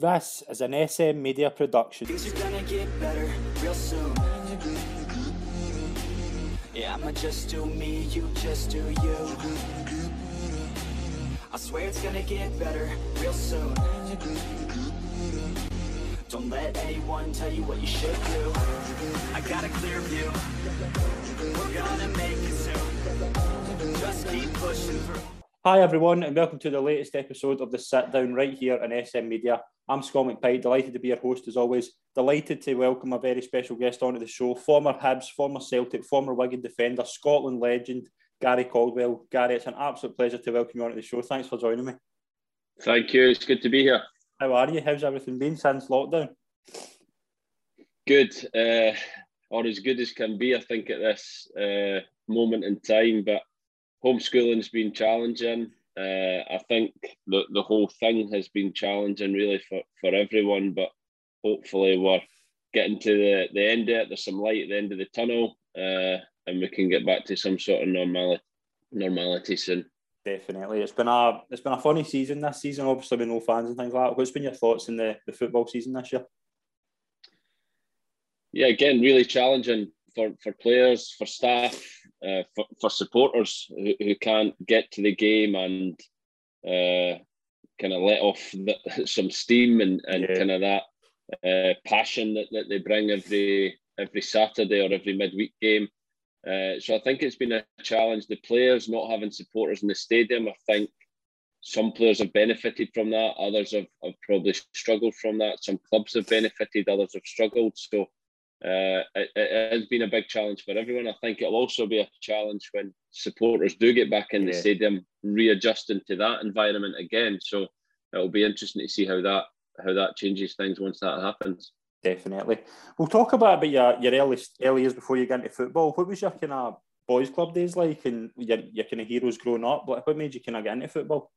This is an SM Media production. Yeah, I'ma just do me, you just do you. I swear it's gonna get better real soon. Don't let anyone tell you what you should do. I got a clear view. We're gonna make it soon. Just keep pushing through. Hi everyone, and welcome to the latest episode of the Sit Down right here on SM Media. I'm Scott McPike, delighted to be your host as always. Delighted to welcome a very special guest onto the show, former Hibs, former Celtic, former Wigan defender, Scotland legend, Gary Caldwell. Gary, it's an absolute pleasure to welcome you onto the show. Thanks for joining me. Thank you. It's good to be here. How are you? How's everything been since lockdown? Good, uh, or as good as can be, I think, at this uh, moment in time. But homeschooling's been challenging. Uh, I think the, the whole thing has been challenging, really, for, for everyone. But hopefully, we're getting to the, the end of it. There's some light at the end of the tunnel, uh, and we can get back to some sort of normality, normality soon. Definitely, it's been a it's been a funny season this season. Obviously, with no fans and things like that. What's been your thoughts in the, the football season this year? Yeah, again, really challenging for, for players, for staff, uh, for, for supporters who, who can't get to the game and uh, kind of let off the, some steam and, and yeah. kind of that uh, passion that, that they bring every every Saturday or every midweek game. Uh, so I think it's been a challenge. The players not having supporters in the stadium, I think some players have benefited from that. Others have, have probably struggled from that. Some clubs have benefited, others have struggled. So uh, it, it, has been a big challenge for everyone. I think it'll also be a challenge when supporters do get back in the yeah. stadium, readjusting to that environment again. So it'll be interesting to see how that how that changes things once that happens. Definitely. We'll talk about, about your, your early, early years before you got into football. What was your kind of boys' club days like and your, your kind of heroes growing up? What, what made you kind of get into football?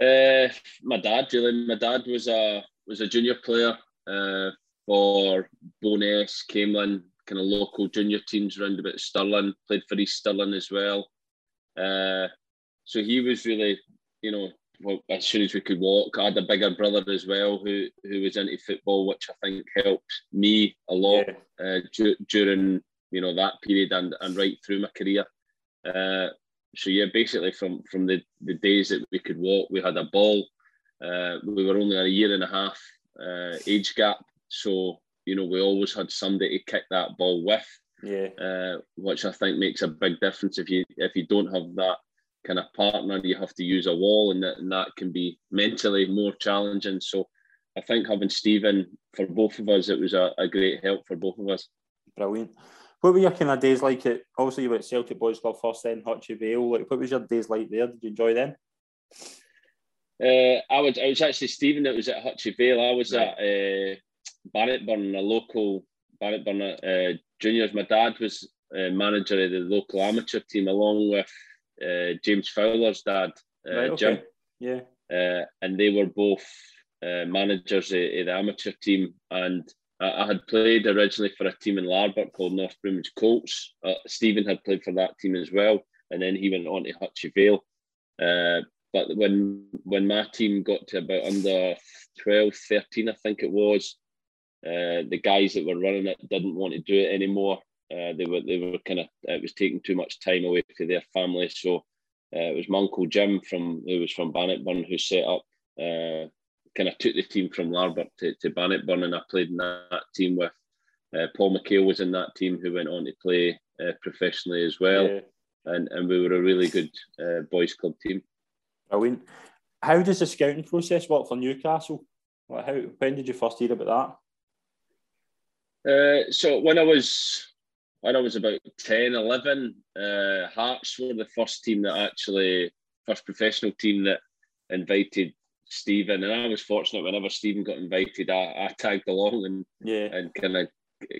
Uh, my dad, really. My dad was a was a junior player uh, for Bo'ness, Camelon, kind of local junior teams around about Stirling, played for East Stirling as well. Uh, so he was really, you know, well, as soon as we could walk, I had a bigger brother as well who who was into football, which I think helped me a lot yeah. uh, d- during you know that period and, and right through my career. Uh, so yeah, basically from from the, the days that we could walk, we had a ball. Uh, we were only a year and a half uh, age gap, so you know we always had somebody to kick that ball with. Yeah. Uh, which I think makes a big difference if you if you don't have that kind of partner, you have to use a wall, and that and that can be mentally more challenging. So I think having Stephen for both of us, it was a, a great help for both of us. Brilliant. What were your kind of days like? At obviously you were at Celtic Boys Club first, then Hutchie Vale. Like, what was your days like there? Did you enjoy them? Uh, I was. I was actually Stephen. That was at Hutchie Vale. I was right. at uh, Bannockburn, a local Bannockburn uh, juniors. My dad was uh, manager of the local amateur team, along with uh, James Fowler's dad, uh, right, okay. Jim. Yeah. Uh, and they were both uh, managers of, of, the amateur team. And I, I, had played originally for a team in Larbert called North Broomage Colts. Stephen had played for that team as well. And then he went on to Hutchie Vale. but when when my team got to about under 12, 13, I think it was, uh, the guys that were running it didn't want to do it anymore. Uh, they were they were kind of it was taking too much time away from their family. So uh, it was my uncle Jim from who was from Bannockburn who set up. Uh, kind of took the team from Larbert to, to Bannockburn, and I played in that, team with uh, Paul McHale was in that team who went on to play uh, professionally as well. Yeah. And, and we were a really good boys club team. Brilliant. How does the scouting process work for Newcastle? How when did you first hear about that? Uh, so when I was when I was about 10, 11, uh, Hearts were the first team that actually, first professional team that invited Stephen. And I was fortunate whenever Stephen got invited, I, I tagged along and yeah. and kind of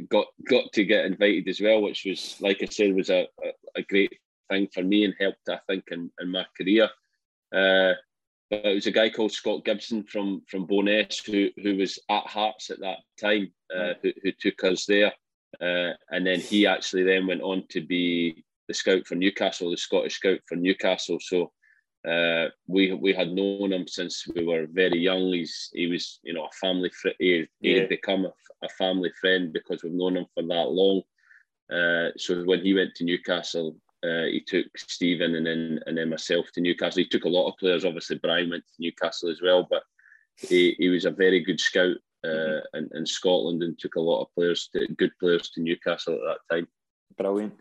got got to get invited as well, which was, like I said, was a, a, a great thing for me and helped, I think, in, in my career. Uh, but it was a guy called Scott Gibson from from Bo'ness who who was at Hearts at that time, uh, who, who took us there. Uh, and then he actually then went on to be the scout for Newcastle, the Scottish scout for Newcastle. So Uh, we we had known him since we were very young. He's he was you know a family friend. He, he had become a, a, family friend because we've known him for that long. Uh, so when he went to Newcastle, uh, he took Stephen and then and then myself to Newcastle. He took a lot of players. Obviously, Brian went to Newcastle as well, but he, he was a very good scout uh, mm-hmm. in, in Scotland and took a lot of players, to, good players to Newcastle at that time. Brilliant.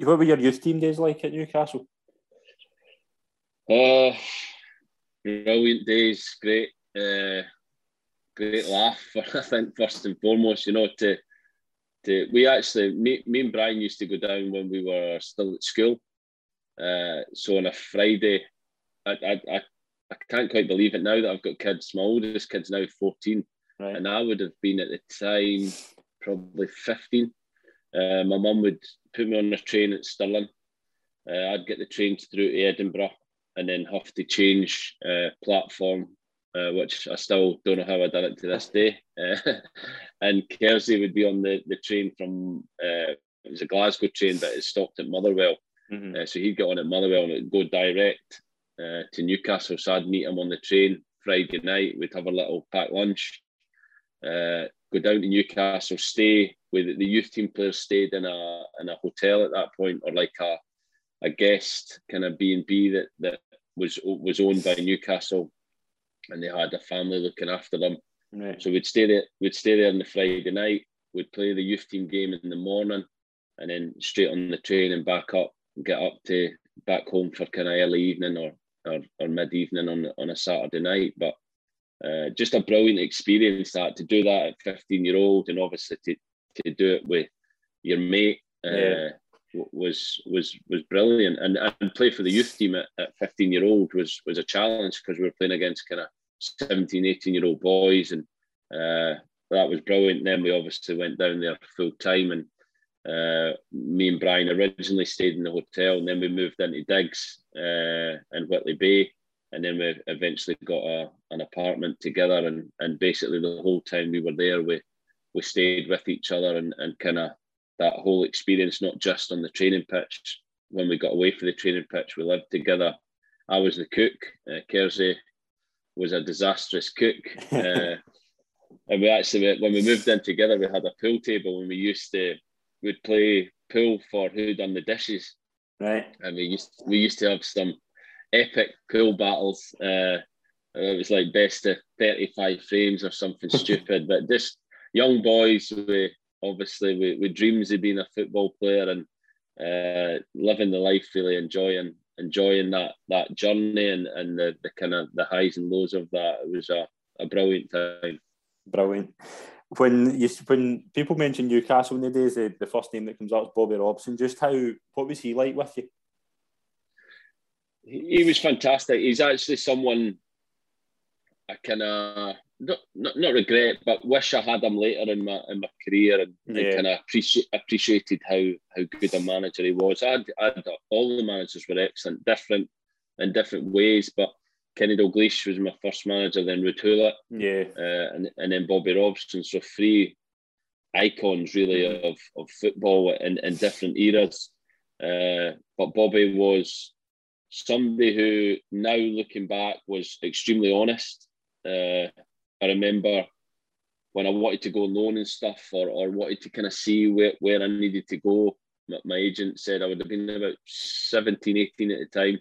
What were your youth team days like at Newcastle? Uh, brilliant days, great, uh, great laugh. I think first and foremost, you know, to to we actually me, me and Brian used to go down when we were still at school. Uh, so on a Friday, I, I, I I can't quite believe it now that I've got kids. My oldest kid's now 14, right. and I would have been at the time probably 15. Uh, my mum would put me on a train at Stirling. Uh, I'd get the train through to Edinburgh and then have to change uh, platform, uh, which I still don't know how I done it to this day. Uh, and Kersey would be on the, the train from, uh, it was a Glasgow train, but it stopped at Motherwell. Mm-hmm. so he'd get on at Motherwell and it'd go direct uh, to Newcastle. So I'd meet him on the train Friday night. We'd have a little packed lunch, uh, go down to Newcastle, stay with the youth team players stayed in a in a hotel at that point, or like a a guest kind of B and B that that was was owned by Newcastle, and they had a family looking after them. Right. So we'd stay there. We'd stay there on the Friday night. We'd play the youth team game in the morning, and then straight on the train and back up, get up to back home for kind of early evening or or, or mid evening on on a Saturday night. But uh, just a brilliant experience that to do that at 15 year old and obviously to, to do it with your mate uh, yeah. was was was brilliant and and play for the youth team at, at 15 year old was was a challenge because we were playing against kind of 17 18 year old boys and uh, that was brilliant then we obviously went down there full time and uh, me and Brian originally stayed in the hotel, and then we moved into Diggs uh, in Whitley Bay, and then we eventually got a, an apartment together. And, and basically, the whole time we were there, we we stayed with each other, and, and kind of that whole experience, not just on the training pitch. When we got away from the training pitch, we lived together. I was the cook. Uh, Kersey was a disastrous cook. Uh, and we actually, when we moved in together, we had a pool table, and we used to we'd play pool for who done the dishes. Right. And we used we used to have some epic pool battles. Uh, it was like best of 35 frames or something stupid, but just young boys with obviously with, with dreams of being a football player and uh, living the life, really enjoying enjoying that that journey and, and the, the kind of the highs and lows of that. It was a, a brilliant time. Brilliant when you when people mention Newcastle in the days, the, the first name that comes up is Bobby Robson. Just how what was he like with you? He was fantastic. He's actually someone I kind of not, not, not regret, but wish I had him later in my in my career and, yeah. and kind of appreciate appreciated how how good a manager he was. I had, all the managers were excellent, different in different ways, but Kenny Dalglish was my first manager, then Ruud yeah, uh, and and then Bobby Robson. So three icons really mm-hmm. of, of football in, in different eras. Uh, but Bobby was somebody who, now looking back, was extremely honest. Uh, I remember when I wanted to go loan and stuff, or, or wanted to kind of see where, where I needed to go. My, my agent said I would have been about 17, 18 at the time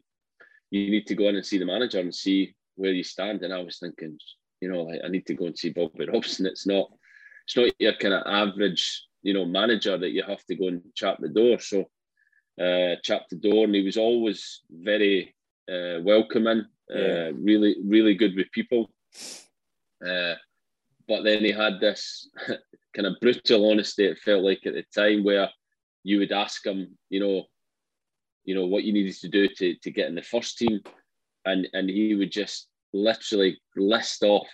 you need to go in and see the manager and see where you stand. And I was thinking, you know, like I need to go and see Bobby Robson. It's not, it's not your kind of average, you know, manager that you have to go and chat the door. So, uh, chat the door, and he was always very uh, welcoming, uh, really, really good with people. Uh, but then he had this kind of brutal honesty. It felt like at the time where you would ask him, you know, you know what you needed to do to, to get in the first team. And and he would just literally list off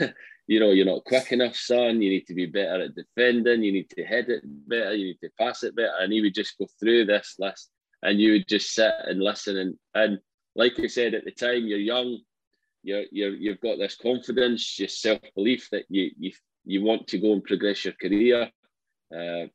you know you're not quick enough son. You need to be better at defending. You need to head it better. You need to pass it better. And he would just go through this list and you would just sit and listen. And and like I said at the time you're young you're, you're you've got this confidence your self-belief that you you you want to go and progress your career uh,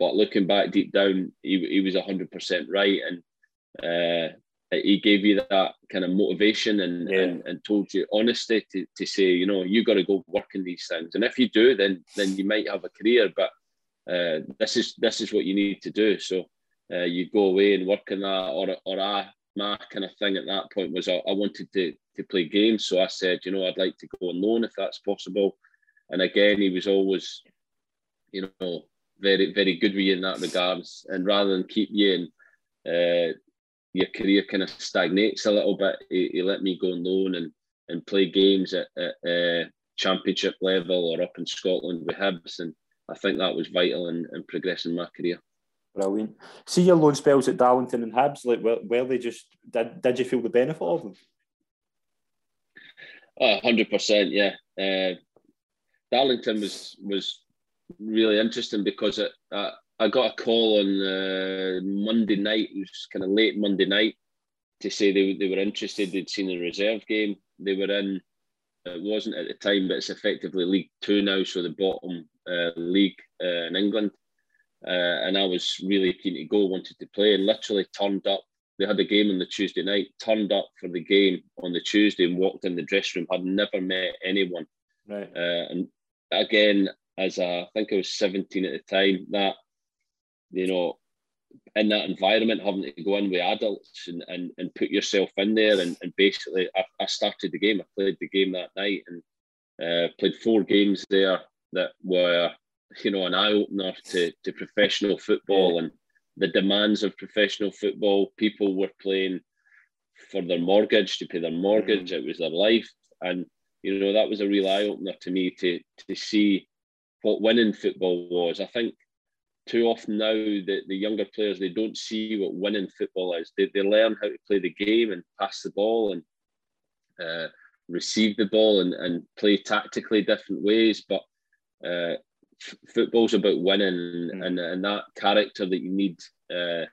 but looking back deep down, he, he was 100% right. And uh, he gave you that kind of motivation and, Yeah. and, and told you honesty to, to say, you know, you got to go work in these things. And if you do, then then you might have a career. But uh, this is this is what you need to do. So uh, you go away and work on that. Or or I my kind of thing at that point was I, I wanted to to play games. So I said, you know, I'd like to go on loan if that's possible. And again, he was always, you know, very very good with you in that regards. And rather than keep you in. Uh, your career kind of stagnates a little bit. He, he let me go on loan and, and play games at, at uh, championship level or up in Scotland with Hibs, and I think that was vital in, in progressing my career. Brilliant. See your loan spells at Darlington and Hibs, like where, where they just did, did you feel the benefit of them? Hundred percent, yeah. Uh, Darlington was was really interesting because it, uh, I got a call on uh, Monday night. It was kind of late Monday night to say they they were interested. They'd seen the reserve game. They were in. It wasn't at the time, but it's effectively League Two now, so the bottom uh, league uh, in England. Uh, and I was really keen to go, wanted to play, and literally turned up. They had a game on the Tuesday night. Turned up for the game on the Tuesday and walked in the dressing room. Had never met anyone, Right. uh, and again, as a, I think I was 17 at the time, that you know, in that environment, having to go in with adults and, and, and put yourself in there. And, and basically, I, I started the game. I played the game that night and uh, played four games there that were, you know, an eye opener to, to professional football and the demands of professional football. People were playing for their mortgage to pay their mortgage. It was their life. And, you know, that was a real eye opener to me to, to see what winning football was. I think too often now the, the younger players they don't see what winning football is they, they learn how to play the game and pass the ball and uh, receive the ball and, and play tactically different ways but uh, f- football's about winning Mm. and, and that character that you need uh,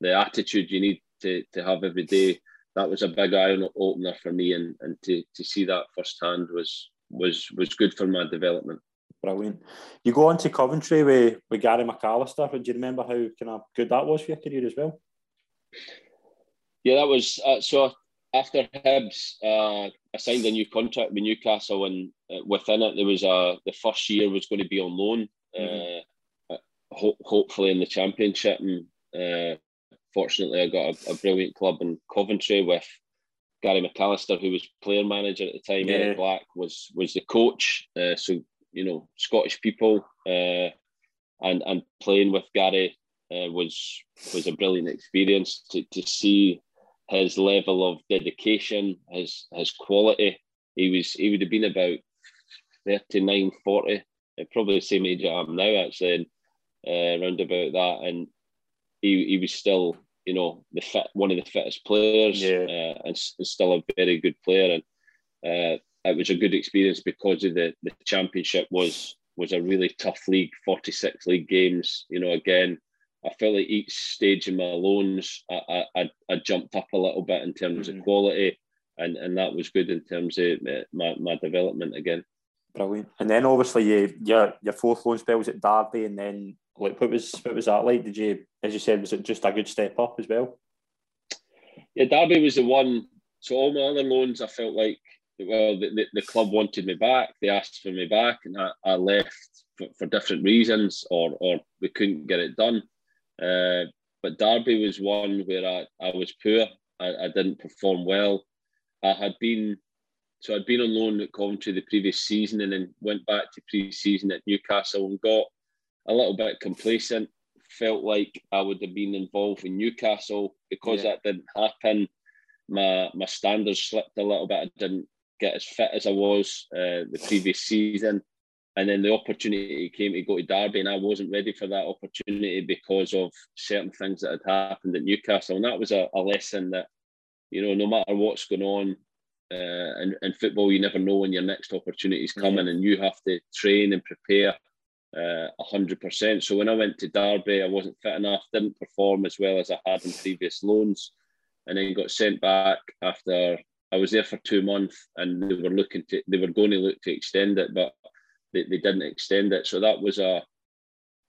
the attitude you need to, to have every day that was a big eye opener for me and, and to, to see that firsthand was was was good for my development Brilliant. You go on to Coventry with, with Gary McAllister. And do you remember how kind of good that was for your career as well? Yeah, that was uh, so. After Hibs, uh, I signed a new contract with Newcastle, and uh, within it, there was a the first year was going to be on loan, uh, ho- hopefully in the Championship. And uh, fortunately, I got a, a brilliant club in Coventry with Gary McAllister, who was player manager at the time. Yeah. Eric Black was was the coach. Uh, so you know, Scottish people, uh, and and playing with Gary uh, was was a brilliant experience to, to see his level of dedication, his his quality. He was he would have been about 39, 40, uh, probably the same age I am now actually, and uh, around about that. And he, he was still, you know, the fit one of the fittest players, Yeah. uh, and still a very good player. And uh, it was a good experience because of the the championship was was a really tough league, forty six league games. You know, again, I felt like each stage in my loans, I I, I, jumped up a little bit in terms Mhm. of quality, and and that was good in terms of uh, my my development again. Brilliant. And then obviously you, your your fourth loan spell was at Derby, and then like what was what was that like? Did you, as you said, was it just a good step up as well? Yeah, Derby was the one. So all my other loans, I felt like well, the, the, the club wanted me back. They asked for me back, and I, I left for, for different reasons, or or we couldn't get it done. Uh, but Derby was one where I, I was poor. I, I didn't perform well. I had been so I'd been on loan at Coventry the previous season, and then went back to pre-season at Newcastle and got a little bit complacent. Felt like I would have been involved in Newcastle because Yeah. that didn't happen. My my standards slipped a little bit. I didn't get as fit as I was uh, the previous season, and then the opportunity came to go to Derby, and I wasn't ready for that opportunity because of certain things that had happened at Newcastle, and that was a, a lesson that you know no matter what's going on. Uh, in, in football, you never know when your next opportunity is coming, and you have to train and prepare uh, a hundred percent. So when I went to Derby, I wasn't fit enough, didn't perform as well as I had in previous loans, and then got sent back after I was there for two months, and they were looking to they were going to look to extend it, but they, they didn't extend it. So that was a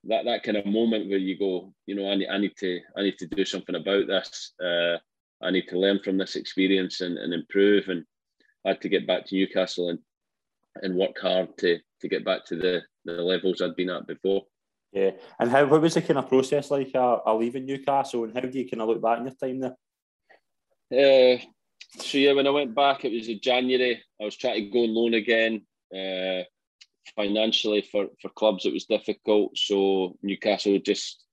that that kind of moment where you go, you know, I need I need to I need to do something about this. Uh, I need to learn from this experience and, and improve. And I had to get back to Newcastle and and work hard to to get back to the the levels I'd been at before. Yeah, and how what was the kind of process like? Uh, uh leaving Newcastle, and how do you kind of look back in your time there? Uh, so yeah, when I went back, it was in January. I was trying to go on loan again. Uh, financially, for for clubs, it was difficult. So Newcastle just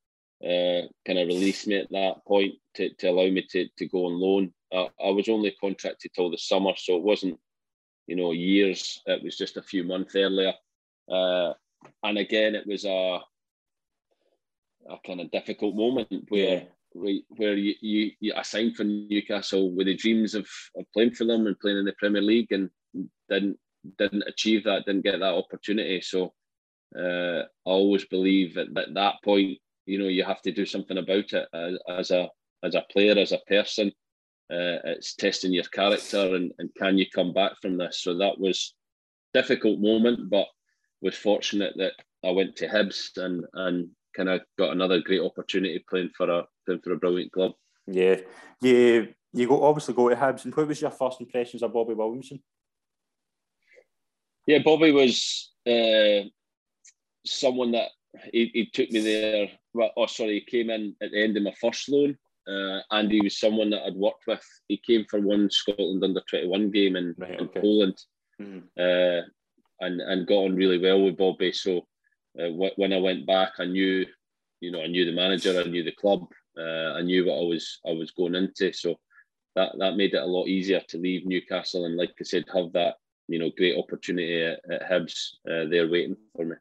uh, kind of released me at that point to, to allow me to, to go on loan. Uh, I was only contracted till the summer, so it wasn't, you know, years. It was just a few months earlier. Uh, and again, it was a a kind of difficult moment where where you, you, you signed for Newcastle with the dreams of, of playing for them and playing in the Premier League and didn't didn't achieve that, didn't get that opportunity. So uh, I always believe at, at that point, you know, you have to do something about it as, as a as a player, as a person. Uh, it's testing your character and, and can you come back from this? So that was difficult moment, but was fortunate that I went to Hibs and and kind of got another great opportunity playing for a playing for a brilliant club. Yeah, you you go obviously go to Hibs, and what was your first impressions of Bobby Williamson? Yeah, Bobby was uh, someone that he, he took me there. Well, oh, sorry, he came in at the end of my first loan, uh, and he was someone that I'd worked with. He came for one Scotland under twenty one game in, right, in okay. Poland, mm-hmm. uh, and and got on really well with Bobby. So uh, when I went back, I knew, you know, I knew the manager, I knew the club, uh, I knew what I was I was going into. So that that made it a lot easier to leave Newcastle and, like I said, have that you know great opportunity at, at Hibs uh, there waiting for me.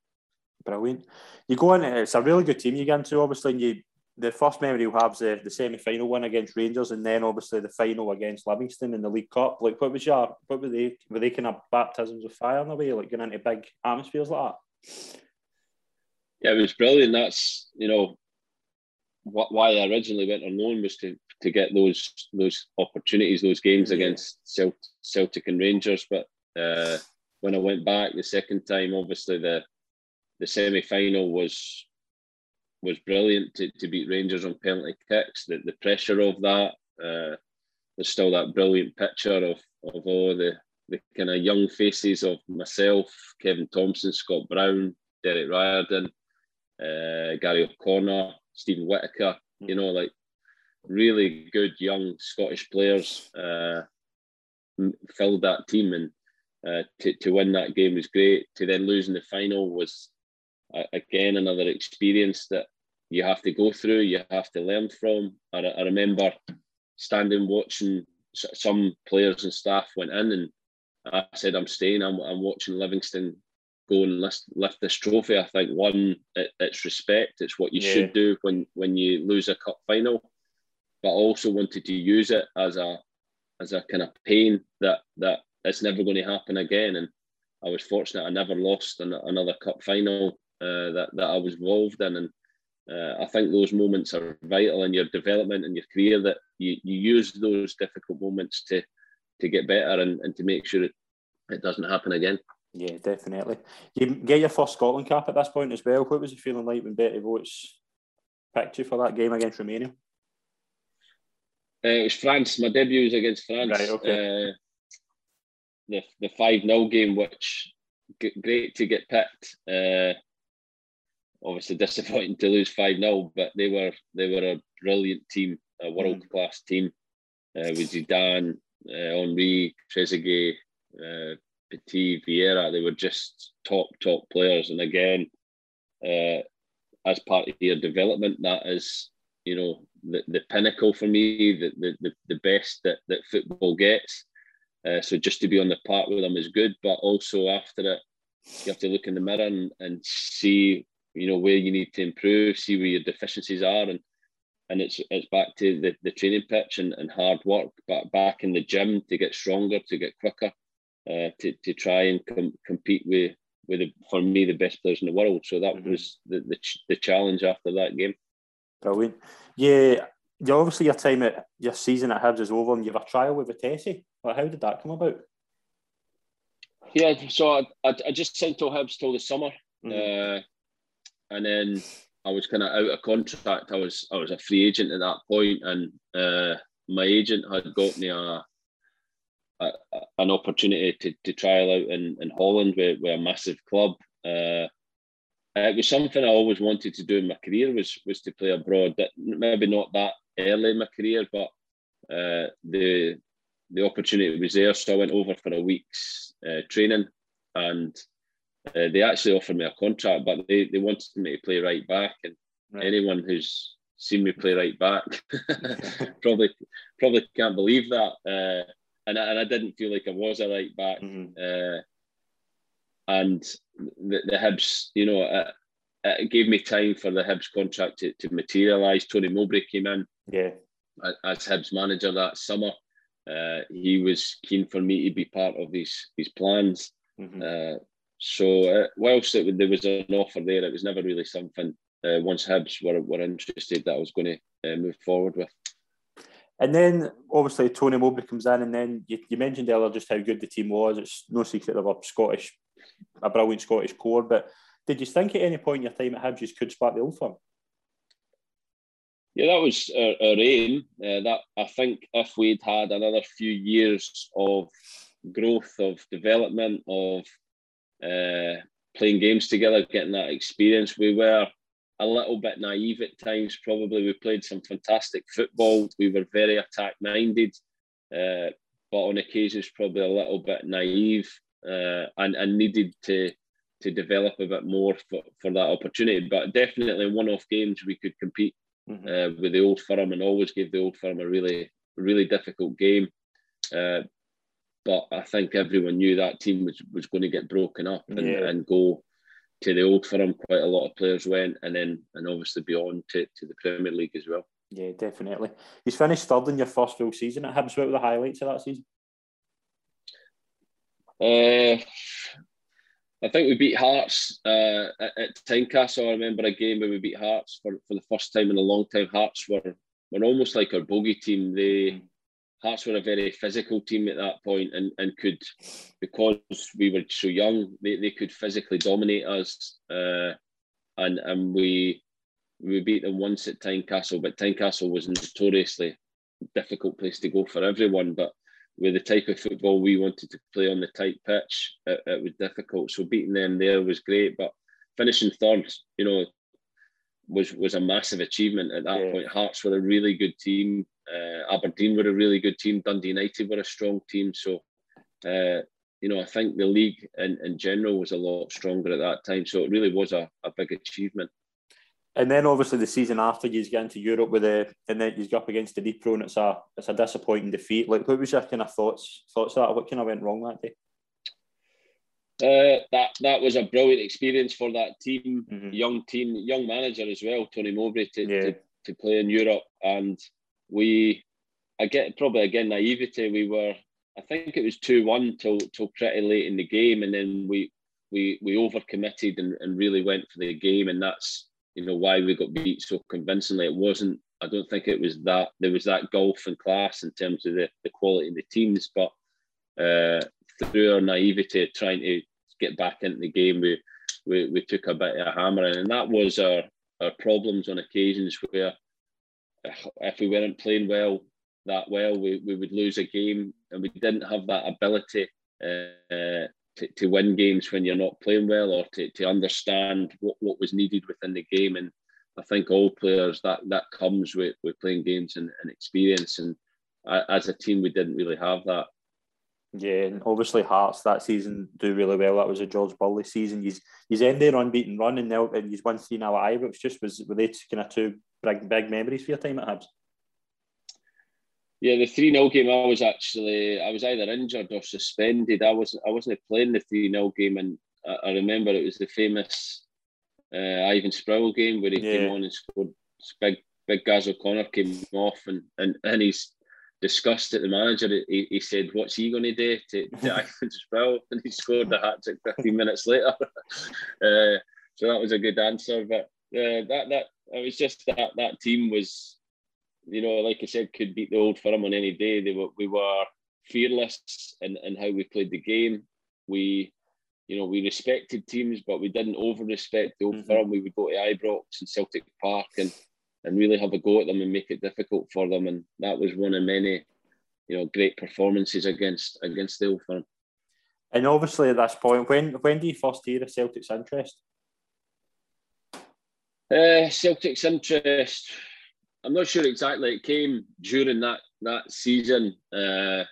Brilliant. You go in. It's a really good team you get into. Obviously, you the first memory you have is the, the semi final win against Rangers, and then obviously the final against Livingston in the League Cup. Like, what was your what were they were they kind of baptisms of fire in a way, like going into big atmospheres like that? yeah, it was brilliant. That's you know what why I originally went on loan was to to get those those opportunities, those games yeah. against Celtic and Rangers. But uh, when I went back the second time, obviously the the semi final was was brilliant to, to beat Rangers on penalty kicks. The the pressure of that. Uh, there's still that brilliant picture of of all the the kind of young faces of myself, Kevin Thompson, Scott Brown, Derek Riordan, uh, Gary O'Connor, Steven Whittaker, you know, like really good young Scottish players uh, filled that team. And uh, to, to win that game was great. To then lose in the final was, uh, again, another experience that you have to go through, you have to learn from. I, I remember standing watching some players and staff went in and I said, I'm staying. I'm, I'm watching Livingston go and lift, lift this trophy. I think one, it, it's respect. It's what you yeah. should do when when you lose a cup final. But I also wanted to use it as a as a kind of pain that that it's never going to happen again. And I was fortunate I never lost an, another cup final uh, that that I was involved in. And uh, I think those moments are vital in your development and your career. That you, you use those difficult moments to to get better and, and to make sure it, it doesn't happen again. Yeah, definitely. You get your first Scotland cap at this point as well. What was it feeling like when Berti Vogts picked you for that game against Romania? Uh, it was France. My debut was against France. Right, okay. Uh, the the five 0 game, which g- great to get picked. Uh, obviously disappointing to lose five 0 but they were they were a brilliant team, a world class mm. team uh, with Zidane, uh, Henry, Trezeguet, uh, Petit, Vieira, they were just top, top players. And again, uh, as part of your development, that is, you know, the, the pinnacle for me, the, the, the best that, that football gets. Uh, so just to be on the park with them is good, but also after it, you have to look in the mirror and, and see, you know, where you need to improve, see where your deficiencies are, and and it's it's back to the, the training pitch and, and hard work, but back in the gym to get stronger, to get quicker, uh, to, to try and com- compete with with the, for me the best players in the world. So that mm-hmm. was the, the, the challenge after that game. Brilliant. Yeah, you obviously your time at your season at Hibs is over, and you have a trial with Vitesse. Well, how did that come about? Yeah, so I, I, I just signed to Hibs till the summer, mm-hmm. uh, and then I was kind of out of contract. I was I was a free agent at that point, and uh, my agent had got me a, a an opportunity to, to trial out in, in Holland with, with a massive club. Uh, it was something I always wanted to do in my career was was to play abroad. That maybe not that early in my career, but uh, the the opportunity was there. So I went over for a week's uh, training, and uh, they actually offered me a contract, but they, they wanted me to play right back. And right. anyone who's seen me play right back probably probably can't believe that. Uh, and I, and I didn't feel like I was a right back. Mm-hmm. Uh, and the, the Hibs, you know, it, it, gave me time for the Hibs contract to, to materialise. Tony Mowbray came in, yeah, as Hibs manager that summer. Uh, he was keen for me to be part of his, these plans. Mm-hmm. Uh, so uh, whilst it, there was an offer there, it was never really something. Uh, once Hibs were, were interested, that I was going to uh, move forward with. And then obviously Tony Mowbray comes in, and then you, you mentioned earlier just how good the team was. It's no secret of a Scottish, a brilliant Scottish core. But did you think at any point in your time at Hibs you could spark the old firm? Yeah, that was our, our aim. Uh, that I think if we'd had another few years of growth, of development, of uh, playing games together, getting that experience, we were a little bit naive at times. Probably we played some fantastic football. We were very attack minded, uh, but on occasions probably a little bit naive uh, and and needed to to develop a bit more for, for that opportunity. But definitely one off games we could compete mm-hmm. uh, with the old firm and always gave the old firm a really really difficult game. Uh, but I think everyone knew that team was, was going to get broken up and, yeah. and go to the old firm. Quite a lot of players went, and then and obviously beyond to, to the Premier League as well. Yeah, definitely. He's finished third in your first full season at Hibs. What were the highlights of that season? Uh, I think we beat Hearts uh, at, at Tynecastle. I remember a game where we beat Hearts for, for the first time in a long time. Hearts were were almost like our bogey team. They Hearts were a very physical team at that point and, and could, because we were so young, they, they could physically dominate us. Uh, and and we we beat them once at Tynecastle, but Tynecastle was notoriously difficult place to go for everyone. But with the type of football we wanted to play on the tight pitch, it, it was difficult. So beating them there was great, but finishing third, you know, was was a massive achievement at that yeah. point. Hearts were a really good team. Uh, Aberdeen were a really good team. Dundee United were a strong team. So, uh, you know, I think the league in, in general was a lot stronger at that time. So it really was a, a big achievement. And then obviously the season after you get into Europe with the and then you go up against the Dnipro and it's a it's a disappointing defeat. Like what was your kind of thoughts thoughts of that? What kind of went wrong that day? Uh, that that was a brilliant experience for that team, mm-hmm. young team, young manager as well, Tony Mowbray, to, yeah. to, to play in Europe. And we, I get probably again naivety. We were, I think it was two one till till pretty late in the game, and then we we we overcommitted and, and really went for the game, and that's you know why we got beat so convincingly. It wasn't. I don't think it was that there was that golf and class in terms of the, the quality of the teams, but uh, through our naivety trying to get back into the game, we we, we took a bit of a hammering, and that was our our problems on occasions where if we weren't playing well that well, we, we would lose a game, and we didn't have that ability uh, to, to win games when you're not playing well, or to, to understand what, what was needed within the game. And I think all players that that comes with, with playing games and, and experience. And as a team, we didn't really have that. Yeah, and obviously Hearts that season do really well. That was a George Burley season. He's he's ended unbeaten run and now and he's won three now at Ibrox. Just was were they kind of two big big memories for your time at Hibs? Yeah, the three 0 game. I was actually I was either injured or suspended. I wasn't I wasn't playing the three 0 game, and I, I, remember it was the famous uh, Ivan Sproule game where he yeah. came on and scored. Big big Gaz O'Connor came off and and and he's discussed at the manager. He, he said, "What's he going to do to, to Ivan Sproule?" And he scored the hat trick 15 minutes later. uh, so that was a good answer. But uh, that that it was just that that team was, you know, like I said, could beat the old firm on any day. They were we were fearless in, in how we played the game. We, you know, we respected teams, but we didn't over respect the old mm-hmm. firm. We would go to Ibrox and Celtic Park and and really have a go at them and make it difficult for them. And that was one of many, you know, great performances against against the Old Firm. And obviously, at this point, when when do you first hear of Celtic's interest? Uh, Celtic's interest. I'm not sure exactly. It came during that that season. Uh,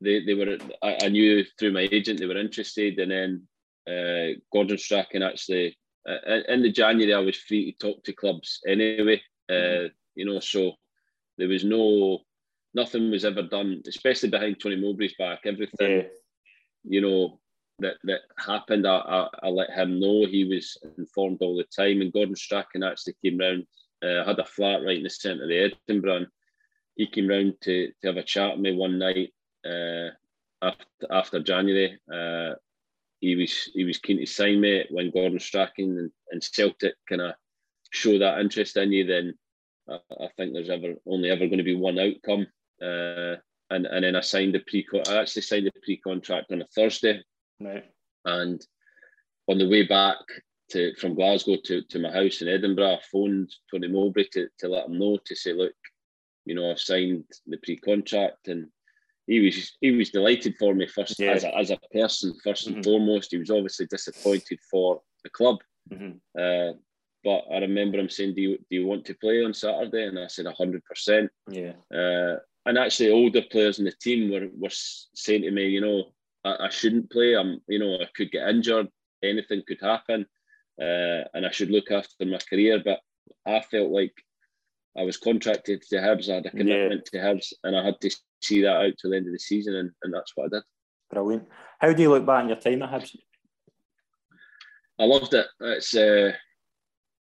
they they were. I, I, knew through my agent they were interested, and then uh, Gordon Strachan actually. Uh, in the January, I was free to talk to clubs anyway. Uh, you know, so there was no nothing was ever done, especially behind Tony Mowbray's back. Everything, yeah. you know, that that happened, I, I, I, let him know. He was informed all the time. And Gordon Strachan actually came round, uh, had a flat right in the centre of Edinburgh. And he came round to, to have a chat with me one night uh, after, after January. Uh, he was he was keen to sign me when Gordon Strachan and, and Celtic kind of show that interest in you. Then I, I, think there's ever only ever going to be one outcome. Uh, and and then I signed the pre. I actually signed the pre contract on a Thursday Right. And on the way back to from Glasgow to, to my house in Edinburgh, I phoned Tony Mowbray to, to let him know to say, look, you know, I've signed the pre-contract and he was he was delighted for me first yeah. as, a, as a person, 1st mm-hmm. and foremost. He was obviously disappointed for the club. Mm-hmm. Uh, but I remember him saying, do you, do you want to play on Saturday? And I said, 100%. Yeah. Uh, and actually, older players in the team were, were saying to me, you know, I, I, shouldn't play. I'm, you know, I could get injured. Anything could happen, uh, and I should look after my career. But I felt like I was contracted to Hibs. I had a commitment yeah. to Hibs, and I had to see that out to the end of the season, and, and that's what I did. Brilliant. How do you look back on your time at Hibs? I loved it. It's a, uh,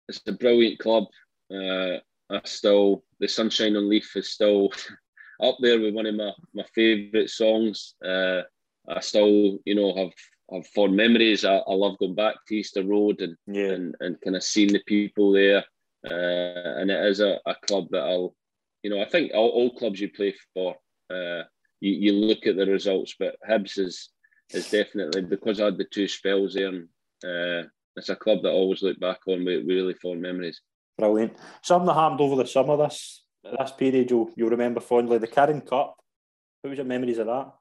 it's a brilliant club. Uh, I still the Sunshine on Leith is still up there with one of my, my favourite songs. Uh, I still, you know, have have fond memories. I, I love going back to Easter Road and yeah. and, and kind of seeing the people there. Uh, and it is a, a club that I'll, you know, I think all, all clubs you play for, uh, you, you look at the results, but Hibs is is definitely because I had the two spells there. And, uh, it's a club that I always look back on with, really fond memories. Brilliant. Something that happened over the summer this this period you'll you'll remember fondly. The Kirin Cup. What was your memories of that?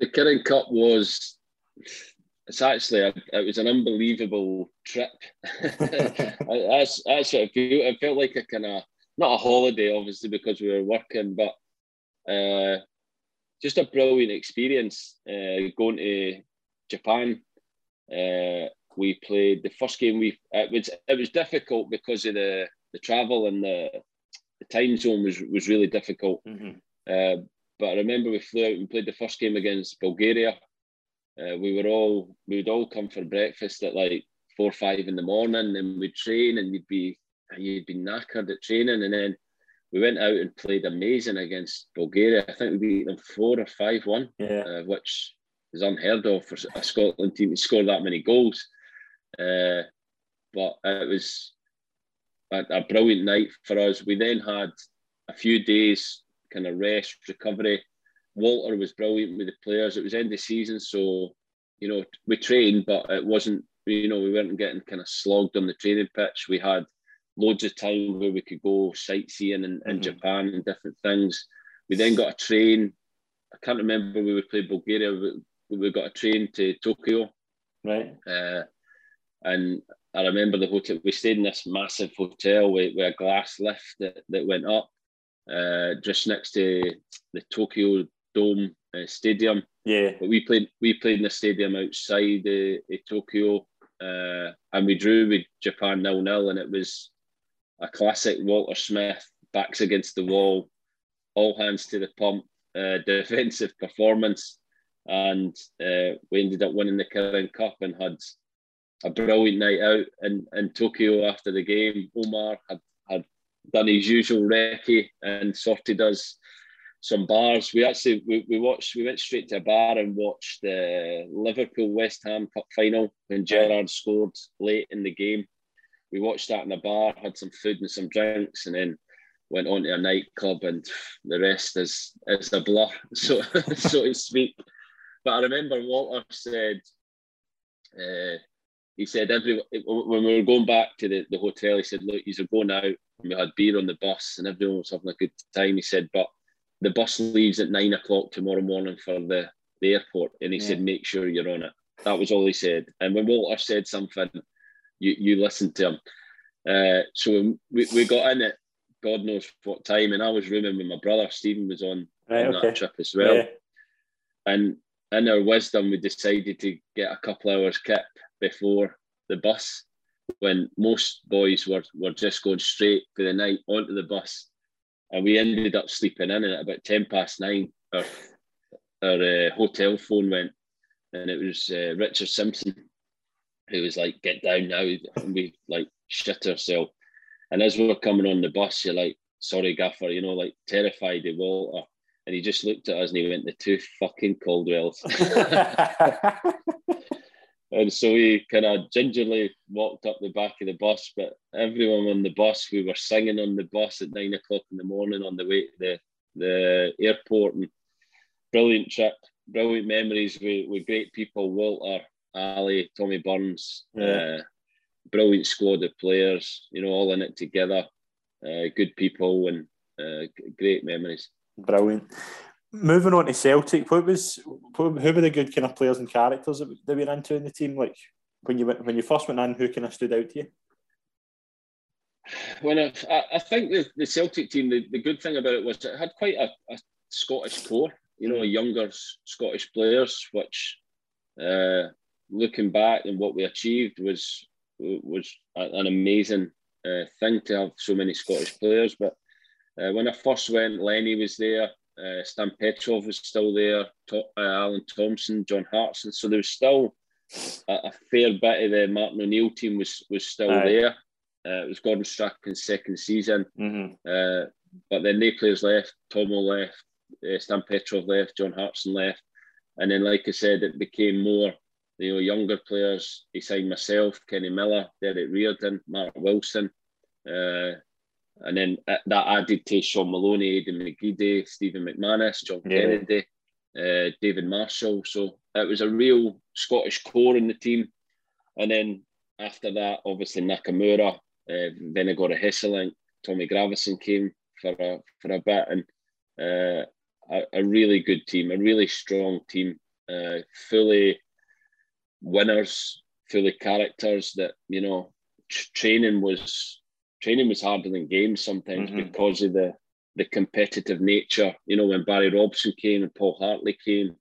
The Kirin Cup was it's actually a, it was an unbelievable trip. that's that's what it felt. It felt like a kind of not a holiday, obviously, because we were working, but uh, just a brilliant experience. Uh, going to Japan, uh, we played the first game. We it was it was difficult because of the the travel and the the time zone was was really difficult. Mm-hmm. But I remember we flew out and played the first game against Bulgaria. Uh, we were all we would all come for breakfast at like four or five in the morning, and we'd train, and you'd be you'd be knackered at training, and then we went out and played amazing against Bulgaria. I think we beat them four or five one, yeah. uh, which is unheard of for a Scotland team to score that many goals. Uh, but it was a, a brilliant night for us. We then had a few days kind of rest, recovery. Walter was brilliant with the players. It was end of season, so you know we trained, but it wasn't. You know, we weren't getting kind of slogged on the training pitch. We had loads of time where we could go sightseeing in, in mm-hmm. Japan and different things. We then got a train. I can't remember we would play Bulgaria. We, we got a train to Tokyo. Right. Uh, and I remember the hotel. We stayed in this massive hotel with, with a glass lift that, that went up uh, just next to the Tokyo Dome uh, Stadium. Yeah. But we played we played in the stadium outside Tokyo, uh, and we drew with Japan nil nil, and it was a classic Walter Smith backs against the wall, all hands to the pump, uh, defensive performance, and uh, we ended up winning the Kirin Cup and had a brilliant night out in, in Tokyo after the game. Omar had done his usual recce and sorted us some bars. We actually we, we watched we went straight to a bar and watched the Liverpool West Ham Cup final when Gerrard scored late in the game. We watched that in a bar, had some food and some drinks, and then went on to a nightclub, and the rest is is a blur, so so to speak. But I remember Walter said, uh, he said every when we were going back to the, the hotel, he said, "Look, he's going out." We had beer on the bus, and everyone was having a good time. He said, "But the bus leaves at nine o'clock tomorrow morning for the, the airport," and he yeah. said, "Make sure you're on it." That was all he said. And when Walter said something, you you listened to him. Uh, so we, we got in it. God knows what time, and I was rooming with my brother. Stephen was on, right, on okay. that trip as well. Yeah. And in our wisdom, we decided to get a couple hours kip before the bus when most boys were, were just going straight for the night onto the bus. And we ended up sleeping in, and at about 10 past nine, our, our uh, hotel phone went, and it was uh, Richard Simpson who was like, Get down now. And we like shit ourselves. And as we were coming on the bus, you're like, Sorry, Gaffer, you know, like terrified of Walter. And he just looked at us and he went, The two fucking Caldwells. And so we kind of gingerly walked up the back of the bus, but everyone on the bus, we were singing on the bus at nine o'clock in the morning on the way to the, the airport. And brilliant trip, brilliant memories with, with great people, Walter, Ali, Tommy Burns, yeah. uh, brilliant squad of players, you know, all in it together, uh, good people and uh, great memories. Brilliant moving on to Celtic, what was who were the good kind of players and characters that, that were into in the team? Like when you went when you first went in, who kind of stood out to you? When I, I think the, the Celtic team, the, the good thing about it was it had quite a, a Scottish core, you know, younger Scottish players, which uh, looking back and what we achieved was was an amazing uh, thing to have so many Scottish players. But uh, when I first went, Lenny was there. Uh, Stan Petrov was still there, to, uh, Alan Thompson, John Hartson. So there was still a, a, fair bit of the Martin O'Neill team was was still Aye. there. Uh, it was Gordon Strachan's second season. Mm-hmm. Uh, but then they players left, Tomo left, uh, Stan Petrov left, John Hartson left. And then, like I said, it became more, you know, younger players. He signed myself, Kenny Miller, Derek Riordan, Mark Wilson. Uh, and then that added to Shaun Maloney, Aidan McGeady, Stephen McManus, John yeah. Kennedy, uh, David Marshall. So it was a real Scottish core in the team. And then after that, obviously Nakamura, uh, a Hesselink, Tommy Gravesen came for a, for a bit. And uh, a, a, really good team, a really strong team, uh, fully winners, fully characters that, you know, training was training was harder than games sometimes mm-hmm. because of the the competitive nature. You know, when Barry Robson came and Paul Hartley came,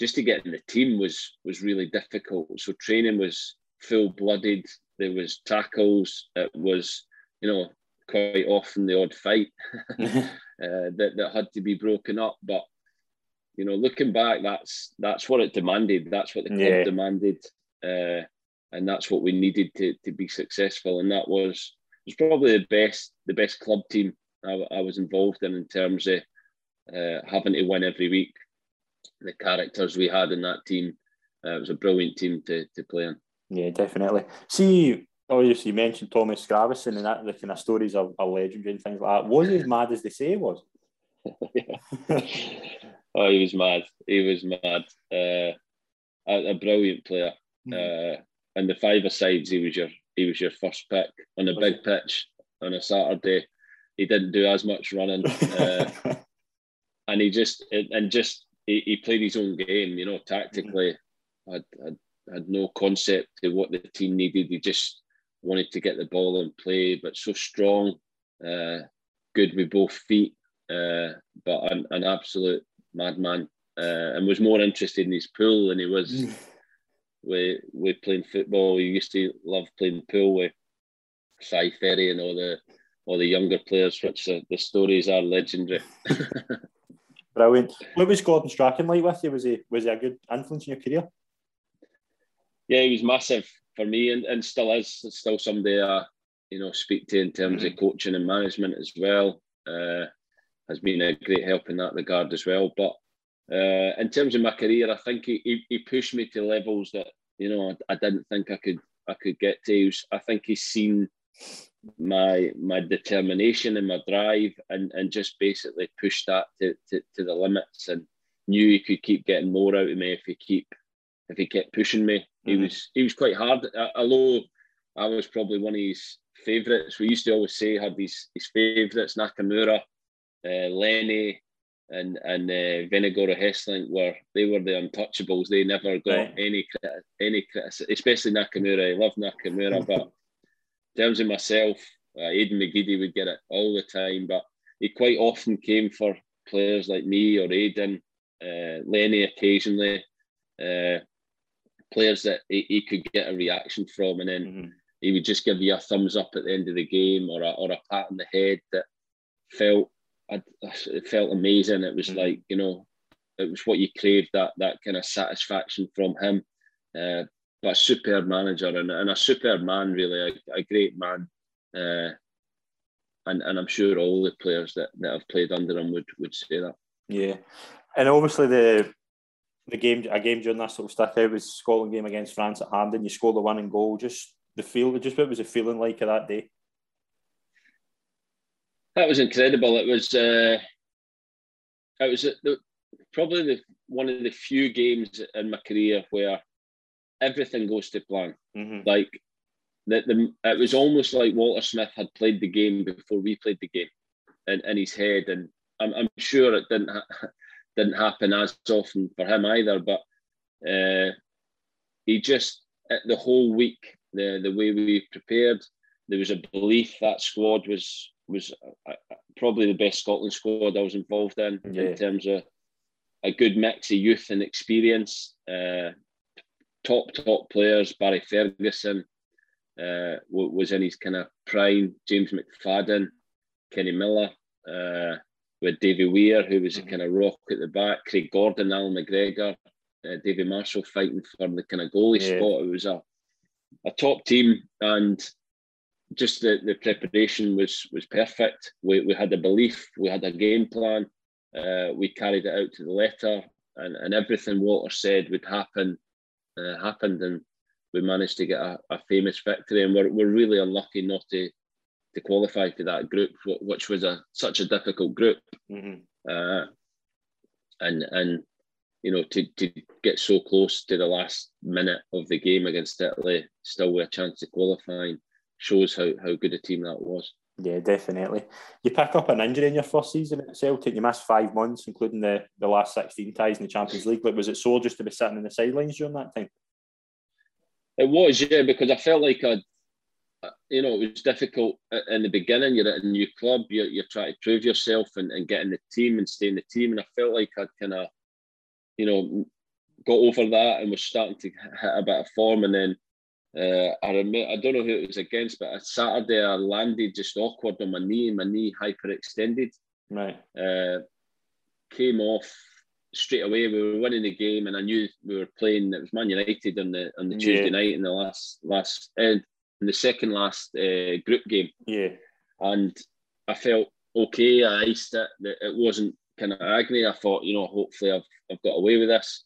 just to get in the team was was really difficult. So training was full blooded. There was tackles. It was, you know, quite often the odd fight uh, that that had to be broken up. But you know, looking back, that's that's what it demanded. That's what the club yeah. demanded, uh, and that's what we needed to to be successful. And that was was probably the best the best club team I, I was involved in in terms of uh, having to win every week. The characters we had in that team, uh, it was a brilliant team to, to play in. Yeah, definitely. See, obviously you mentioned Thomas Gravesen and that the kind of stories are, are legendary and things like that. Was he as mad as they say he was? oh, he was mad. He was mad. Uh, a, a, brilliant player. Mm. Uh, and the five sides, he was your he was your first pick on a big pitch on a Saturday. He didn't do as much running, uh, and he just and just he, he, played his own game. You know, tactically, had, had had no concept of what the team needed. He just wanted to get the ball and play, but so strong, uh, good with both feet, uh, but an, an absolute madman, uh, and was more interested in his pool than he was with with playing football. We used to love playing pool with Si Ferry and all the all the younger players, which uh, the stories are legendary. Brilliant. What was Gordon Strachan like with you? Was he was he a good influence in your career? Yeah, he was massive for me, and, and still is. It's still somebody I you know speak to in terms mm-hmm. of coaching and management as well. Uh, has been a great help in that regard as well. But uh, in terms of my career, I think he, he, pushed me to levels that you know I, I didn't think I could I could get to. Was, I think he's seen my my determination and my drive, and and just basically pushed that to, to, to the limits, and knew he could keep getting more out of me if he keep if he kept pushing me. He mm-hmm. was he was quite hard. Although I was probably one of his favourites. We used to always say had these his favourites Nakamura, uh, Lenny, and and uh, Vennegoor Hesselink were they were the untouchables. They never got right. any any especially Nakamura. I love Nakamura, but in terms of myself, uh, Aidan McGeady would get it all the time, but he quite often came for players like me or Aidan, uh, Lenny occasionally, uh, players that he, he, could get a reaction from, and then mm-hmm. he would just give you a thumbs up at the end of the game or a, or a pat on the head that felt it felt amazing. It was mm-hmm. like you know, it was what you craved that that kind of satisfaction from him. Uh, but a superb manager and, and a superb man, really, a, a great man. Uh, and, and I'm sure all the players that, that have played under him would, would say that. Yeah, and obviously the the game a game during that sort of stuff out was Scotland game against France at Hampden. You scored the winning goal. Just the feel, just what was it feeling like of that day? That was incredible. It was uh, it was the, probably the, one of the few games in my career where everything goes to plan. Mm-hmm. Like that, the it was almost like Walter Smith had played the game before we played the game, in, in his head, and I'm, I'm sure it didn't ha- didn't happen as often for him either. But uh, he just the whole week, the the way we prepared, there was a belief that squad was was uh, uh, probably the best Scotland squad I was involved in yeah. in terms of a good mix of youth and experience. Uh, top top players, Barry Ferguson uh, was in his kind of prime. James McFadden, Kenny Miller, uh, with Davy Weir, who was mm-hmm. a kind of rock at the back. Craig Gordon, Allan McGregor, uh, David Marshall fighting for the kind of goalie yeah. spot. It was a a top team and just the, the preparation was was perfect. We, we had a belief, we had a game plan, uh, we carried it out to the letter, and, and everything Walter said would happen uh, happened, and we managed to get a, a, famous victory. And we're, we're really unlucky not to to qualify for that group, which was a such a difficult group. Mm-hmm. Uh, and and you know to, to get so close to the last minute of the game against Italy, still with a chance of qualifying shows how, how good a team that was. Yeah, definitely. You pick up an injury in your first season at Celtic. You missed five months, including the, the last 16 ties in the Champions League. But was it sore just to be sitting in the sidelines during that time? It was, yeah, because I felt like I'd, uh, you know, it was difficult in the beginning. You're at a new club, you're, you're trying to prove yourself and, and get in the team and stay in the team. And I felt like I'd kind of, you know, got over that and was starting to hit a bit of form. And then uh, I remember, I don't know who it was against, but a Saturday I landed just awkward on my knee, my knee hyperextended. Right. Uh, came off straight away. We were winning the game, and I knew we were playing. It was Man United on the on the Tuesday yeah. night in the last last in the second last uh, group game. Yeah. And I felt okay. I iced it. It wasn't kind of agony. I thought, you know, hopefully I've I've got away with this.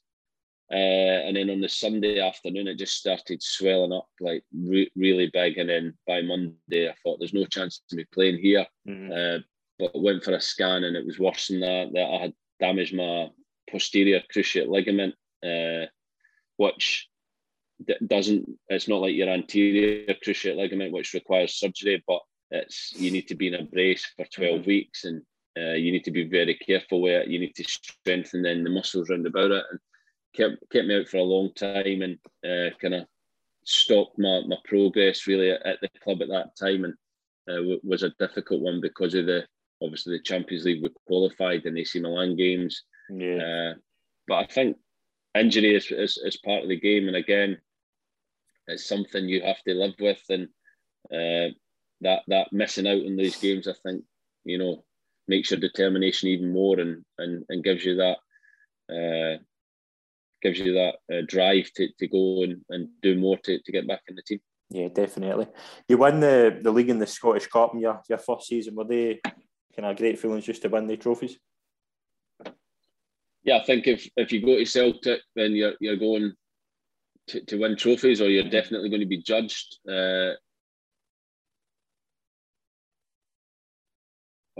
Uh, and then on the Sunday afternoon, it just started swelling up like re- really big. And then by Monday, I thought there's no chance to me playing here. Mm-hmm. Uh, but went for a scan, and it was worse than that. That I had damaged my posterior cruciate ligament, uh, which d- doesn't. It's not like your anterior cruciate ligament, which requires surgery, but it's you need to be in a brace for 12 mm-hmm. weeks, and uh, you need to be very careful with it. You need to strengthen then the muscles around about it, and kept kept me out for a long time and uh, kind of stopped my, my progress really at, at, the club at that time and uh, was a difficult one because of the obviously the Champions League we qualified in AC Milan games. Yeah. Uh, but I think injury is, is, is part of the game and again it's something you have to live with and uh, that that missing out in these games I think you know makes your determination even more and and, and gives you that uh, gives you that uh, drive to, to go and, and do more to, to get back in the team. Yeah, definitely. You won the, the league and the Scottish Cup in your, your first season. Were they kind of great feelings just to win the trophies? Yeah, I think if, if you go to Celtic, then you're, you're going to, to win trophies or you're definitely going to be judged. Uh,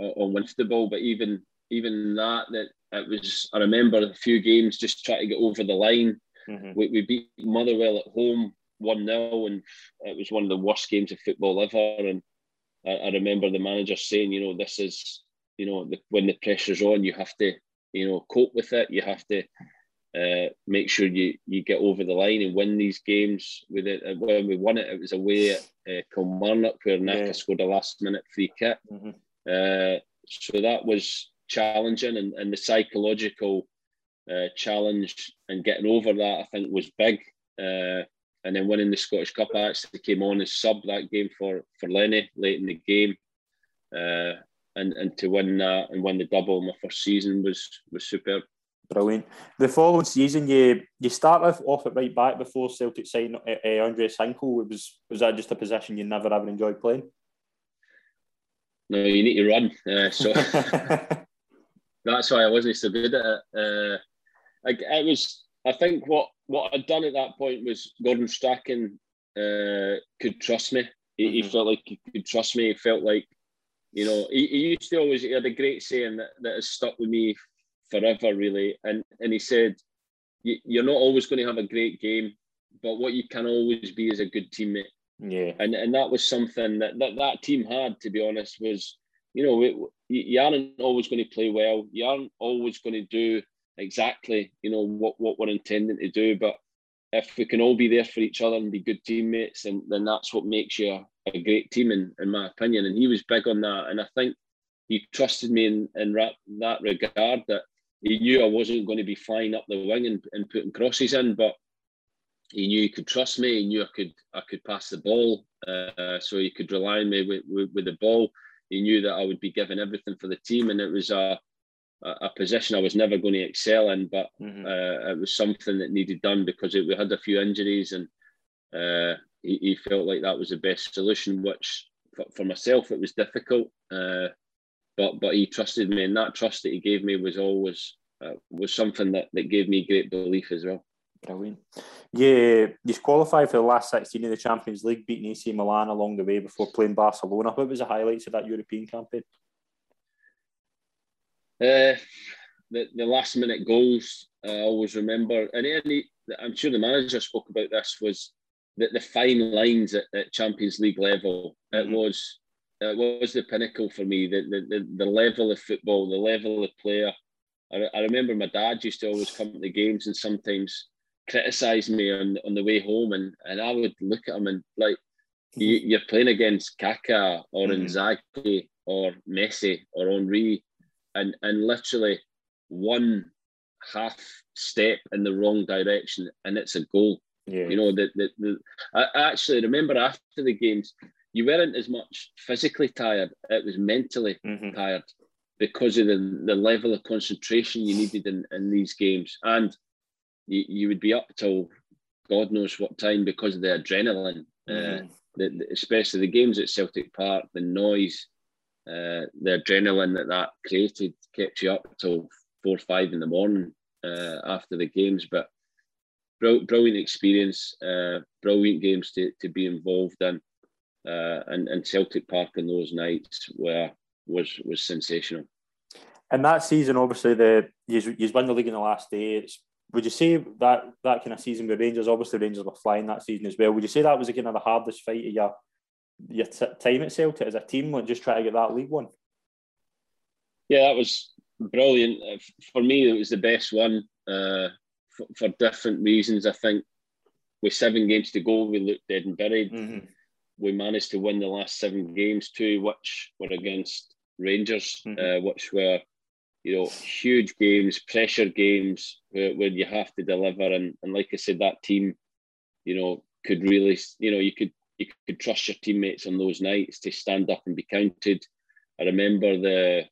on winning the ball, but even even that that it was I remember a few games just trying to get over the line. Mm-hmm. We, we beat Motherwell at home 1 0, and it was one of the worst games of football ever. And I, I remember the manager saying, you know, this is, you know, the, when the pressure's on, you have to, you know, cope with it. You have to uh, make sure you you get over the line and win these games. With it, when we won it, it was away at uh, Kilmarnock where Naka yeah. scored a last minute free kick. Mm-hmm. Uh, so that was challenging, and, and the psychological uh, challenge and getting over that, I think, was big. Uh, and then winning the Scottish Cup, I actually came on as sub that game for for Lenny late in the game. Uh, and, and to win that and win the double my first season was was superb. Brilliant. The following season, you you started off at right back before Celtic signed uh, uh, Andreas Hinkel. Was was that just a position you never ever enjoyed playing? No, you need to run. Uh, so that's why I wasn't so good at it. Uh, I, it was. I think what what I'd done at that point was Gordon Strachan uh, could trust me. He, mm-hmm. he, felt like he could trust me. He felt like, you know, he, he used to always. He had a great saying that, that has stuck with me forever, really. And and he said, "You're not always going to have a great game, but what you can always be is a good teammate." Yeah. And and that was something that that, that team had, to be honest, was you know you aren't always going to play well. You aren't always going to do exactly you know what what we're intending to do, but if we can all be there for each other and be good teammates, and then that's what makes you a, a great team, in, in my opinion. And he was big on that, and I think he trusted me in, in that regard that he knew I wasn't going to be flying up the wing and, and putting crosses in, but he knew he could trust me. He knew I could I could pass the ball, uh, so he could rely on me with, with, with, the ball. He knew that I would be giving everything for the team, and it was a a position I was never going to excel in, but mm-hmm. uh, it was something that needed done because it, we had a few injuries, and uh, he, he, felt like that was the best solution. Which for, for myself, it was difficult. Uh, but but he trusted me, and that trust that he gave me was always uh, was something that, that gave me great belief as well. Brilliant. Yeah, you qualified for the last 16 of the Champions League, beating AC Milan along the way before playing Barcelona. What was the highlights of that European campaign? Uh, the, the last minute goals, I always remember. And any, I'm sure the manager spoke about this, was the, the fine lines at, at Champions League level. Mm-hmm. It was it was the pinnacle for me. The, the, the, level of football, the level of player. I, I remember my dad used to always come to the games and sometimes criticise me on, on the way home, and, and I would look at him and like, you, mm-hmm. you're playing against Kaká or mm-hmm. Inzaghi or Messi or Henry, and and literally one half step in the wrong direction and it's a goal. Yeah. You know, the, the I actually remember after the games, you weren't as much physically tired, it was mentally mm-hmm. tired because of the, the level of concentration you needed in, in these games. And you, you would be up till God knows what time because of the adrenaline, uh, mm-hmm. uh, the, the, especially the games at Celtic Park, the noise, uh, the adrenaline that that created kept you up till four or five in the morning uh, after the games. But brilliant experience, uh, brilliant games to, to be involved in uh, and, and Celtic Park in those nights were was was sensational. And that season, obviously, the you you won the league in the last day. It's, would you say that that kind of season with Rangers? Obviously, Rangers were flying that season as well. Would you say that was kind of the hardest fight of your your t- time at Celtic as a team, like just try to get that league one? Yeah, that was brilliant. Uh, for me, it was the best one uh, for, for, different reasons. I think with seven games to go, we looked dead and buried. Mm-hmm we managed to win the last seven games, two which were against Rangers, mm-hmm. uh, which were you know huge games, pressure games where, where you have to deliver. And, and like I said, that team, you know, could really, you know, you could you could trust your teammates on those nights to stand up and be counted. I remember the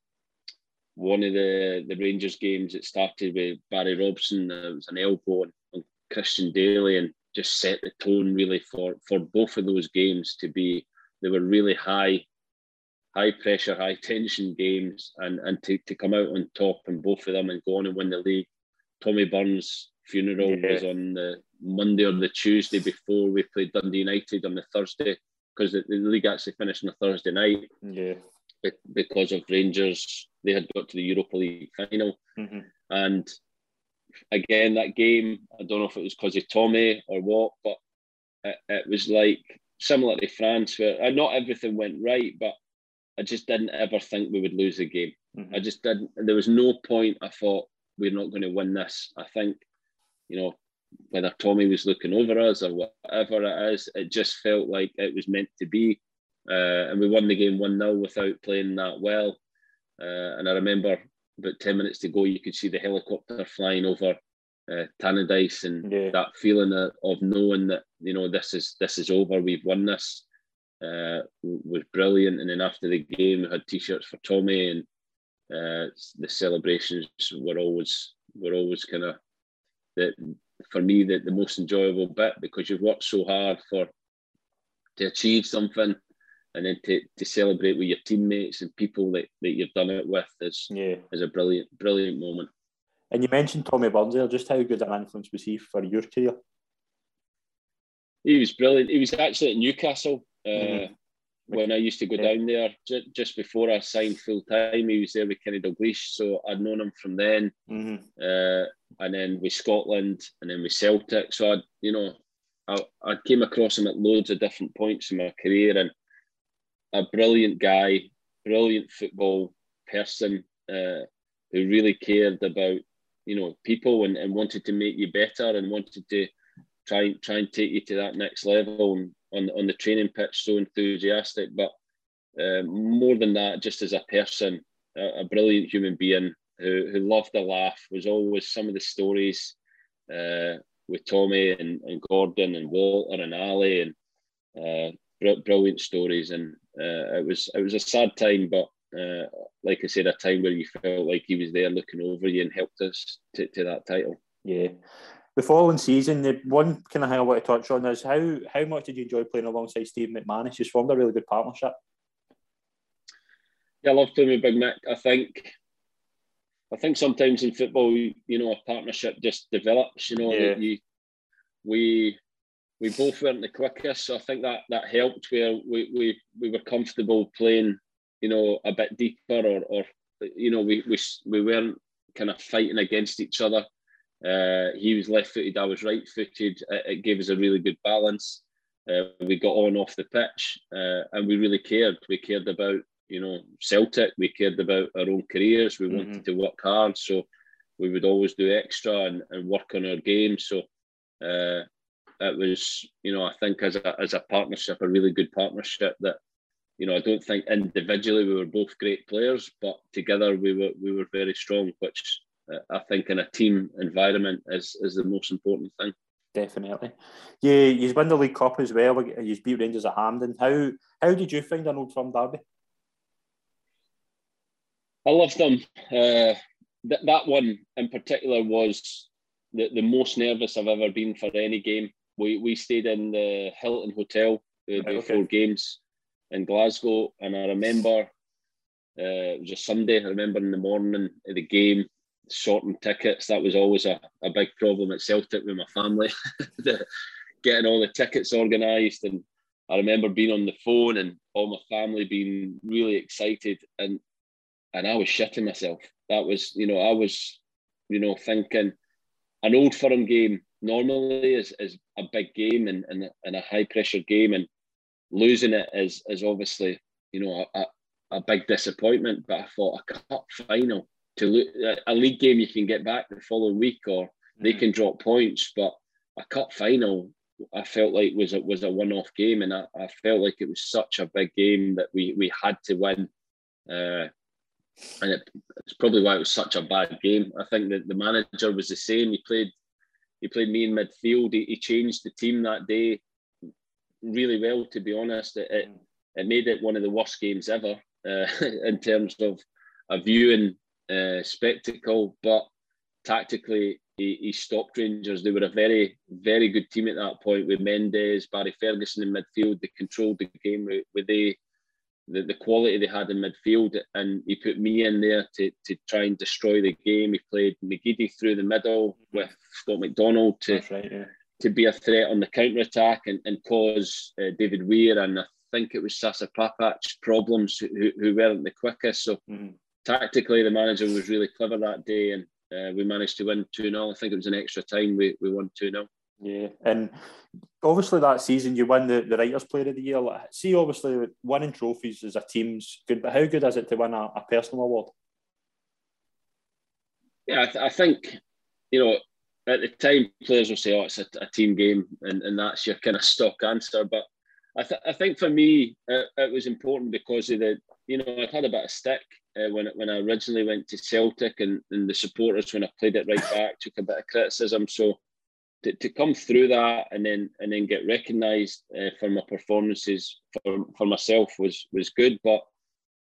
one of the the Rangers games. It started with Barry Robson. It was an elbow on, on Christian Dailly, and just set the tone really for for both of those games to be they were really high high pressure high tension games and and to, to come out on top in both of them and go on and win the league tommy burns funeral yeah. was on the monday or the tuesday before we played dundee united on the thursday because the, the league actually finished on a thursday night yeah because of rangers they had got to the europa league final mm-hmm. and again that game. I don't know if it was because of Tommy or what, but it, it was like similar to France, where uh, not everything went right, but I just didn't ever think we would lose the game. Mm-hmm. I just didn't. There was no point. I thought we're not going to win this. I think, you know, whether Tommy was looking over us or whatever it is, it just felt like it was meant to be. Uh, and we won the game 1 0 without playing that well. Uh, and I remember about 10 minutes to go, you could see the helicopter flying over uh, Tannadice and yeah. that feeling of, of, knowing that, you know, this is this is over, we've won this uh, was brilliant. And then after the game, we had t shirts for Tommy and uh, the celebrations were always were always kind of the for me the, the most enjoyable bit because you've worked so hard for to achieve something and then to, to celebrate with your teammates and people that, that you've done it with is yeah. is a brilliant brilliant moment. And you mentioned Tommy Burns there. Just how good an influence was he for your career? He was brilliant. He was actually at Newcastle uh, mm-hmm. when I used to go yeah. down there j- just before I signed full time. He was there with Kenny Dalglish, so I'd known him from then. Mm-hmm. Uh, and then with Scotland, and then with Celtic. So I, you know, I, I came across him at loads of different points in my career, and a brilliant guy, brilliant football person uh, who really cared about you know people and, and wanted to make you better and wanted to try try and take you to that next level and on on the training pitch so enthusiastic but uh, more than that just as a person a, a, brilliant human being who, who loved a laugh was always some of the stories uh, with Tommy and, and Gordon and Walter and Ali and uh, brilliant stories, and uh, it was it was a sad time, but uh, like I said, a time where you felt like he was there looking over you and helped us to, to that title. Yeah. The following season, the one kind of thing I want to touch on is how how much did you enjoy playing alongside Steve McManus? You formed a really good partnership. Yeah, I love playing with Big Mick. I think I think sometimes in football, you know, a partnership just develops. You know, yeah. you we we both weren't the quickest, so I think that that helped. Where we we, we were comfortable playing, you know, a bit deeper, or or you know, we we we weren't kind of fighting against each other. Uh, he was left-footed, I was right-footed. It, it gave us a really good balance. Uh, we got on off the pitch, uh, and we really cared. We cared about you know Celtic. We cared about our own careers. We mm-hmm. wanted to work hard, so we would always do extra and, and work on our game. So uh, it was, you know, I think as a as a partnership, a really good partnership that, you know, I don't think individually we were both great players, but together we were we were very strong, which I think in a team environment is is the most important thing. Definitely. Yeah, you won the League Cup as well. You beat Rangers at Hampden. How how did you find an old firm derby? I loved them. Uh, that that one in particular was the, the most nervous I've ever been for any game we we stayed in the Hilton Hotel the, okay. four games in Glasgow, and I remember uh, it was a Sunday. I remember in the morning of the game sorting tickets. That was always a, a big problem at Celtic with my family, getting all the tickets organised. And I remember being on the phone and all my family being really excited, and and I was shitting myself. That was, you know, I was, you know, thinking an old firm game normally is, is a big game and, and, and a high pressure game and losing it is is obviously you know a, a big disappointment but I thought a cup final to a league game you can get back the following week or mm-hmm. they can drop points but a cup final I felt like was a, was a one off game and I, I felt like it was such a big game that we we had to win uh, and it, it's probably why it was such a bad game. I think that the manager was the same. He played he played me in midfield. He, he changed the team that day really well, to be honest. It, it, it made it one of the worst games ever uh, in terms of a viewing uh, spectacle. But tactically, he, he, stopped Rangers. They were a very, very good team at that point with Mendes, Barry Ferguson in midfield. They controlled the game with, they the, the quality they had in midfield, and he put me in there to, to try and destroy the game. He played McGeady through the middle with Scott McDonald to right, yeah. to be a threat on the counter attack and, and cause uh, David Weir and I think it was Sasa Papac problems who, who weren't the quickest. So mm. Tactically, the manager was really clever that day, and uh, we managed to win 2 0. I think it was an extra time we, we won 2 0. Yeah, and obviously that season you won the, the Writers' Player of the Year. Like, see, obviously winning trophies as a team's good, but how good is it to win a, a personal award? Yeah, I, th- I, think, you know, at the time players will say, oh, it's a, a team game, and, and that's your kind of stock answer. But I, th- I think for me, it, it, was important because of the, you know, I'd had a bit of stick uh, when when I originally went to Celtic, and, and the supporters when I played it right back took a bit of criticism. So to, to come through that and then and then get recognised uh, for my performances for, for myself was was good. But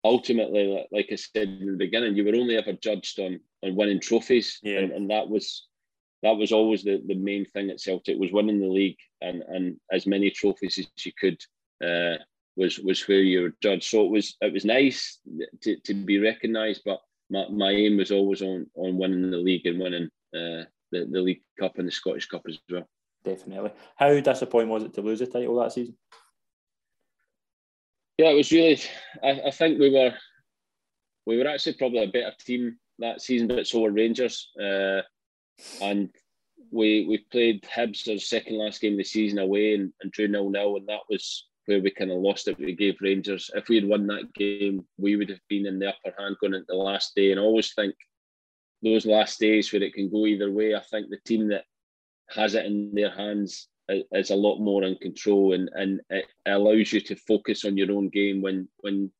ultimately, like I said in the beginning, you were only ever judged on on winning trophies, yeah. and, and that was that was always the, the main thing at Celtic was winning the league and, and as many trophies as you could uh, was was where you were judged. So it was it was nice to, to be recognised, but my, my aim was always on on winning the league and winning uh, the, the League Cup and the Scottish Cup as well. Definitely. How disappointing was it to lose the title that season? Yeah, it was really. I, I think we were we were actually probably a better team that season, but so were Rangers. Uh, and we we played Hibs our second last game of the season away and, and drew nil nil, and that was where we kind of lost it. We gave Rangers. If we had won that game, we would have been in the upper hand going into the last day. And I always think those last days where it can go either way. I think the team that has it in their hands is a lot more in control, and and it allows you to focus on your own game when when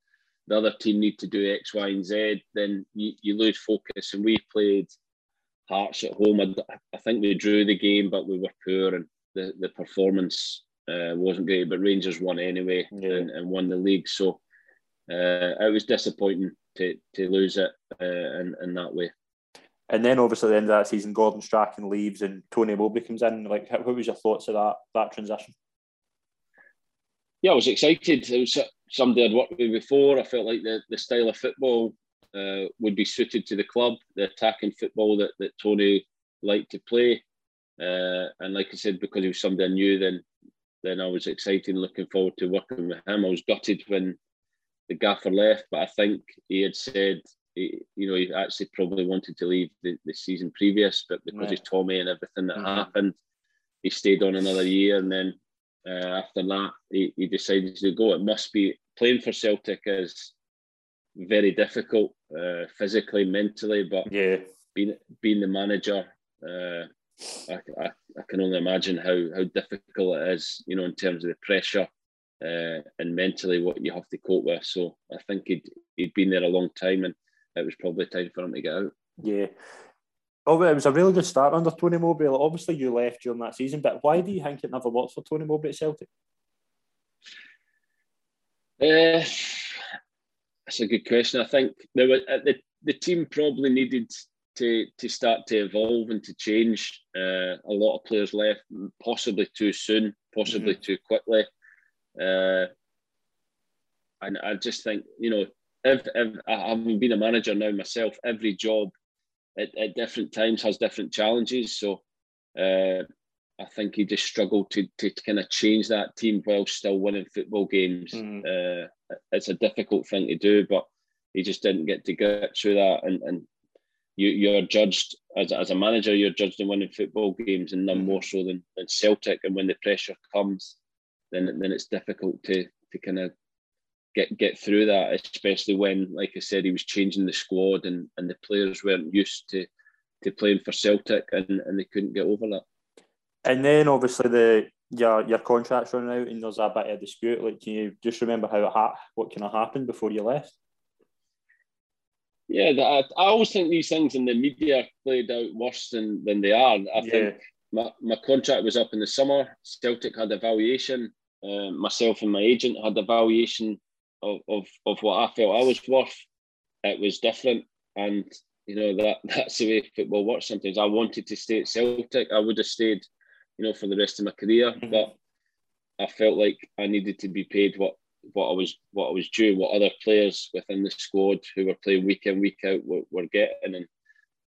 the other team need to do X, Y, and Z. Then you, you lose focus, and we played Hearts at home. I, I, think we drew the game, but we were poor and the, the performance uh, wasn't great. But Rangers won anyway yeah. and, and, won the league. So uh, it was disappointing to, to lose it uh, in, in that way. And then obviously the end of that season, Gordon Strachan leaves and Tony Mowbray comes in. Like, what was your thoughts of that that transition? Yeah, I was excited. It was somebody I'd worked with before. I felt like the, the style of football uh, would be suited to the club, the attacking football that, that Tony liked to play. Uh, and like I said, because he was somebody I knew, then then I was excited and looking forward to working with him. I was gutted when the gaffer left, but I think he had said, he, you know, he actually probably wanted to leave the, the season previous, but because of Tommy and everything that mm-hmm. happened, he stayed on another year. And then uh, after that, he, he decided to go. It must be playing for Celtic is very difficult uh, physically, mentally. But yeah, being being the manager, uh, I, I, I, can only imagine how how difficult it is. You know, in terms of the pressure uh, and mentally what you have to cope with. So I think he'd he'd been there a long time, and it was probably time for him to get out. Yeah. Oh, it was a really good start under Tony Mowbray. Obviously, you left during that season, but why do you think it never worked for Tony Mowbray at Celtic? Uh, that's a good question. I think there were, uh, the the team probably needed to to start to evolve and to change. Uh, a lot of players left, possibly too soon, possibly mm-hmm. too quickly. Uh, and I just think you know, if, if having been a manager now myself, every job at, at different times has different challenges. So uh, I think he just struggled to to kind of change that team while still winning football games. Mm. It's a difficult thing to do, but he just didn't get to get through that. And and you you're judged as, as a manager, you're judged in winning football games, and none mm. more so than, than Celtic. And when the pressure comes, then then it's difficult to to kind of get get through that, especially when, like I said, he was changing the squad and and the players weren't used to to playing for Celtic, and and they couldn't get over that. And then obviously the your your contract's running out and there's a bit of dispute. Like, can you just remember how it ha- what kind of happened before you left? Yeah, I, I always think these things in the media played out worse than, than they are. I yeah. think my, my contract was up in the summer. Celtic had a valuation. Uh, myself and my agent had a valuation of, of, of what I felt I was worth. It was different. And, you know, that that's the way football works sometimes. I wanted to stay at Celtic. I would have stayed you know, for the rest of my career. Mm-hmm. But I felt like I needed to be paid what what I was what I was due, what other players within the squad who were playing week in week out were, were getting, and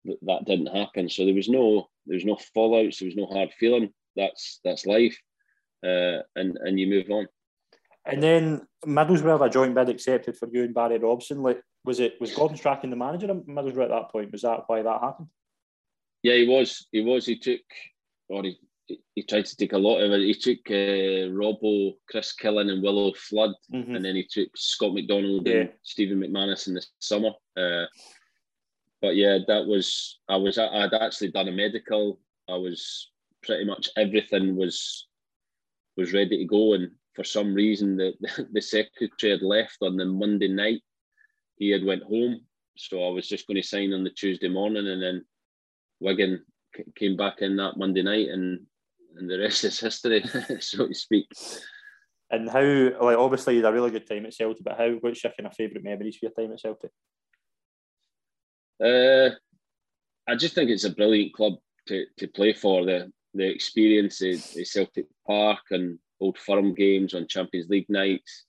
th- that didn't happen. So there was no there was no fallouts, there was no hard feeling. That's that's life, uh, and and you move on. And then Middlesbrough, a joint bid accepted for you and Barry Robson. Like, was it was Gordon Strachan the manager of Middlesbrough at that point? Was that why that happened? Yeah, he was. He was. He took, or he, he tried to take a lot of it. He took uh, Robbo, Chris Killen, and Willo Flood, Mhm. and then he took Scott McDonald Yeah. and Stephen McManus in the summer. Uh, but yeah, that was I was I'd actually done a medical. I was pretty much everything was was ready to go, and for some reason the the secretary had left on the Monday night. He had went home, so I was just going to sign on the Tuesday morning, and then Wigan came back in that Monday night, and and the rest is history, so to speak. And how, like, obviously, you had a really good time at Celtic, but how, what's your kind of favourite memories for your time at Celtic? Uh, I just think it's a brilliant club to, to play for. The the experience at, Celtic Park and Old Firm games on Champions League nights,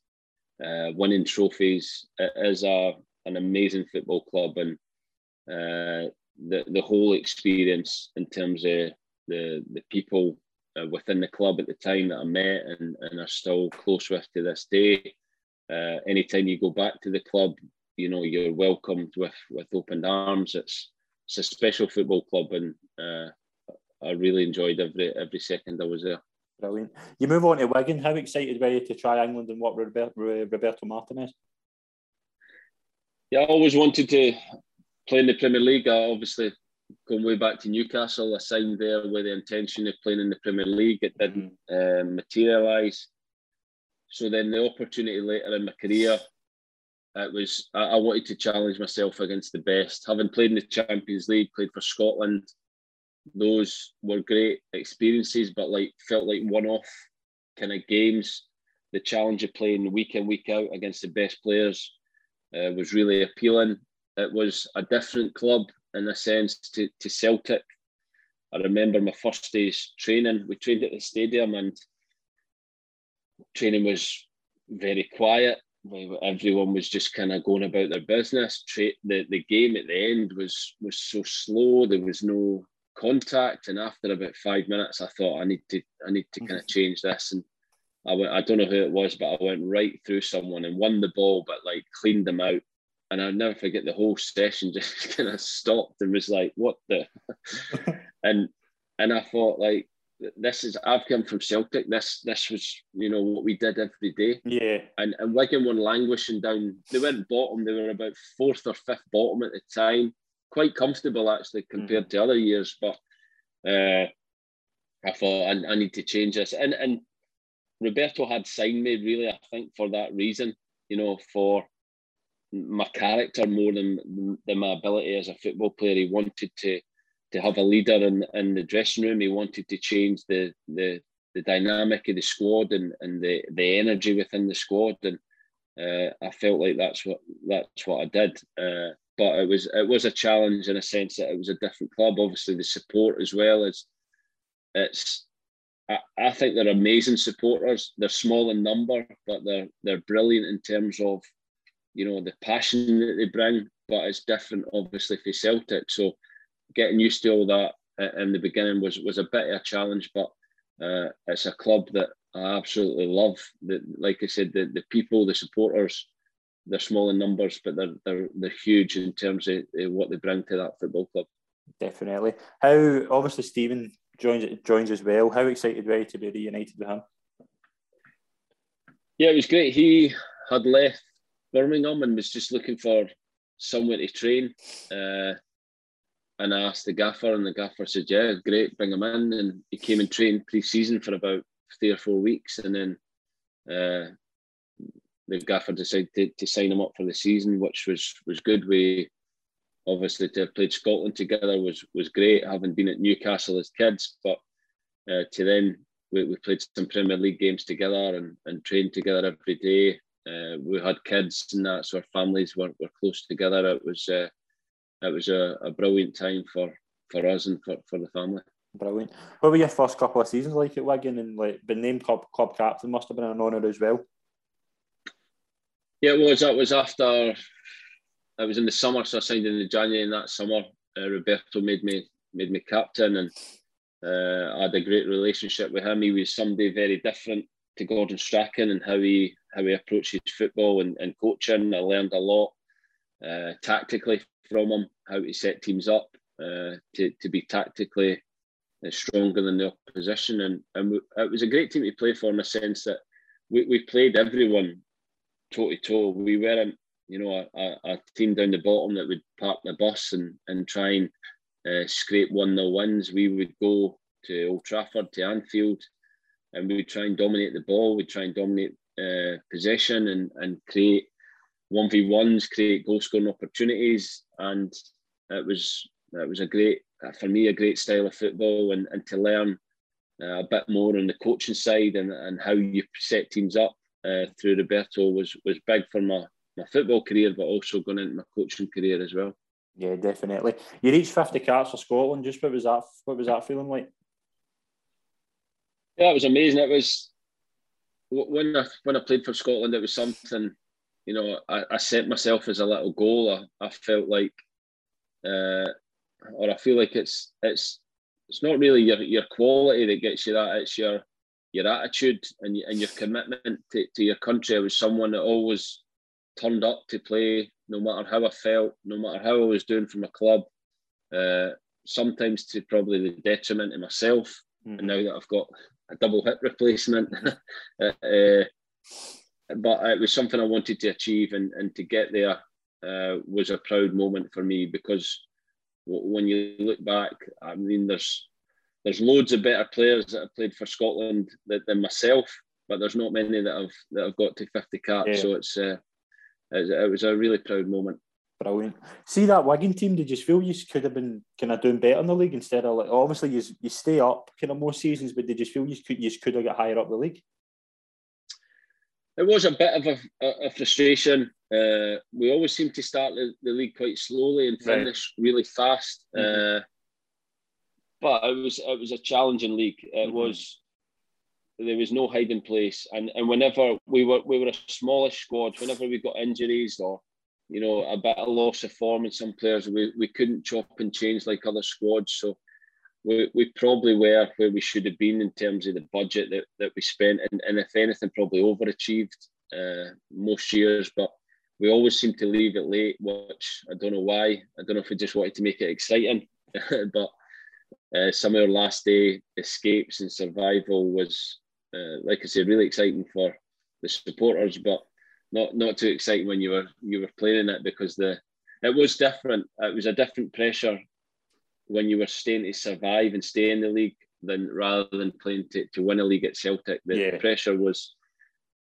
uh, winning trophies. It is a an amazing football club, and uh, the the whole experience in terms of the the people uh, within the club at the time that I met and, and are still close with to this day. Uh, anytime you go back to the club, you know you're welcomed with with open arms. It's it's a special football club, and uh, I really enjoyed every every second I was there. Brilliant. You move on to Wigan. How excited were you to try England and what with Roberto Martinez? Yeah, I always wanted to play in the Premier League. I obviously going way back to Newcastle. I signed there with the intention of playing in the Premier League. It didn't um, materialise. So then the opportunity later in my career, it was I, I wanted to challenge myself against the best. Having played in the Champions League, played for Scotland, those were great experiences, but like felt like one-off kind of games. The challenge of playing week in week out against the best players uh, was really appealing. It was a different club in a sense to, to Celtic. I remember my first day's training. We trained at the stadium and training was very quiet. Everyone was just kind of going about their business. Tra- the the game at the end was was so slow. There was no contact, and after about five minutes, I thought I need to I need to kind of change this. And I went. I don't know who it was, but I went right through someone and won the ball, but like cleaned them out. And I'll never forget the whole session just kind of stopped and was like, "What the?" and and I thought like this is I've come from Celtic. This this was you know what we did every day. Yeah. And and Wigan were languishing down. They went bottom. They were about fourth or fifth bottom at the time. Quite comfortable actually compared to other years. But uh, I thought I, I need to change this. And and Roberto had signed me really. I think for that reason. You know for my character more than than my ability as a football player. He wanted to to have a leader in, in the dressing room. He wanted to change the the, the dynamic of the squad and, and the, the energy within the squad. And uh, I felt like that's what that's what I did. Uh, but it was it was a challenge in a sense that it was a different club. Obviously, the support as well as it's. I, I think they're amazing supporters. They're small in number, but they're they're brilliant in terms of, you know, the passion that they bring. But it's different, obviously, for Celtic. So getting used to all that in the beginning was was a bit of a challenge, but uh, it's a club that I absolutely love. The, like I said, the, the people, the supporters, they're small in numbers, but they're they're, they're huge in terms of what they bring to that football club. Definitely. How obviously Stephen joins joins as well. How excited were you to be reunited with him? Yeah, it was great. He had left Birmingham and was just looking for somewhere to train. Uh, and I asked the gaffer, and the gaffer said, "Yeah, great, bring him in." And he came and trained pre-season for about three or four weeks, and then uh, the gaffer decided to, to sign him up for the season, which was was good. We obviously to have played Scotland together was was great, having been at Newcastle as kids, but uh, to then we, we played some Premier League games together and, and trained together every day. Uh, we had kids and that, so our families were, were close together. It was uh, it was a, a brilliant time for, for us and for, for the family. Brilliant. What were your first couple of seasons like at Wigan and like being named club club captain must have been an honour as well. Yeah, it was. That was after. I was in the summer, so I signed in the January. In that summer, uh, Roberto made me made me captain, and uh, I had a great relationship with him. He was somebody very different to Gordon Strachan and how he how he approaches football and, and coaching. I learned a lot uh, tactically from him, how to set teams up, uh, to to be tactically uh, stronger than the opposition, and and it was a great team to play for in the sense that we, we played everyone toe to toe. We weren't you know a, a, team down the bottom that would park the bus and and try and uh, scrape one 0 wins. We would go to Old Trafford to Anfield, and we would try and dominate the ball. We would try and dominate uh, possession and and create one v ones, create goal scoring opportunities, and it was it was a great for me a great style of football, and and to learn uh, a bit more on the coaching side and and how you set teams up uh, through Roberto was was big for my my football career, but also going into my coaching career as well. Yeah, definitely. You reached fifty caps for Scotland. Just what was that? What was that feeling like? Yeah, it was amazing. It was when I when I played for Scotland. It was something you know, I, I set myself as a little goal. I, I felt like, uh, or I feel like it's it's it's not really your, your quality that gets you that. It's your your attitude and, and your commitment to, to your country. I was someone that always turned up to play, no matter how I felt, no matter how I was doing for my club. Uh, sometimes to probably the detriment of myself. Mm-hmm. And now that I've got a double hip replacement, uh, but it was something I wanted to achieve, and, and to get there uh, was a proud moment for me because when you look back, I mean, there's there's loads of better players that have played for Scotland than myself, but there's not many that have that have got to 50 caps. Yeah. So it's uh, it was a really proud moment. Brilliant. See that Wigan team? Did you feel you could have been kind of doing better in the league instead of like obviously you you stay up kind of more seasons, but did you feel you could you could have got higher up the league? it was a bit of a, a, a frustration. Uh, we always seem to start the, the, league quite slowly and finish right. really fast. Mm-hmm. Uh, but it was it was a challenging league. It mm-hmm. was there was no hiding place, and and whenever we were we were a smallish squad, whenever we got injuries or you know a bit of loss of form in some players, we, we couldn't chop and change like other squads. So we, we probably were where we should have been in terms of the budget that, that we spent, and, and if anything, probably overachieved uh, most years. But we always seem to leave it late, which I don't know why. I don't know if we just wanted to make it exciting, but uh, some of our last day escapes and survival was, uh, like I said, really exciting for the supporters, but not not too exciting when you were you were playing it because the it was different. It was a different pressure when you were staying to survive and stay in the league than rather than playing to, to win a league at Celtic. The yeah. pressure was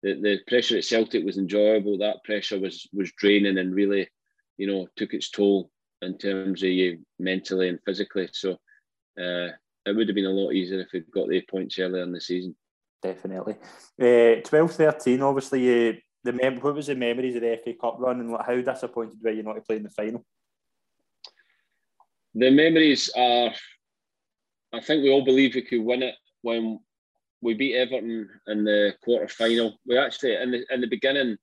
the, the pressure at Celtic was enjoyable. That pressure was was draining and really, you know, took its toll in terms of you mentally and physically. So uh, it would have been a lot easier if we'd got the points earlier in the season. Definitely. Uh, 12 13, obviously, uh, the mem- what was the memories of the FA Cup run and how disappointed were you not to play in the final? the memories are. I think we all believe we could win it when we beat Everton in the quarter final. We actually in the in the beginning.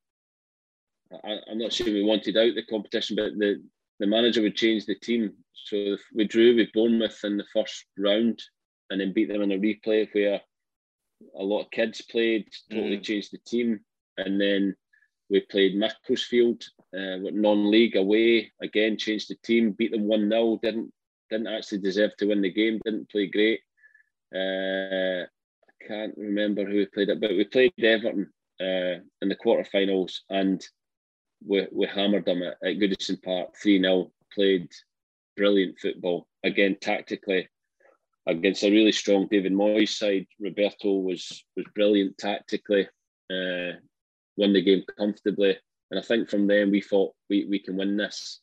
I, am not sure we wanted out the competition, but the, the manager would change the team. So we drew with Bournemouth in the first round and then beat them in a replay where a lot of kids played, totally mm. changed the team. And then we played Macclesfield uh, non-league away again, changed the team, beat them one 0 Didn't didn't actually deserve to win the game. Didn't play great. Uh, I can't remember who we played it, but we played Everton uh, in the quarterfinals and we, we hammered them at, at Goodison Park three 0 Played brilliant football again tactically against a really strong David Moyes side. Roberto was was brilliant tactically. Uh, won the game comfortably. And I think from then we thought we, we can win this.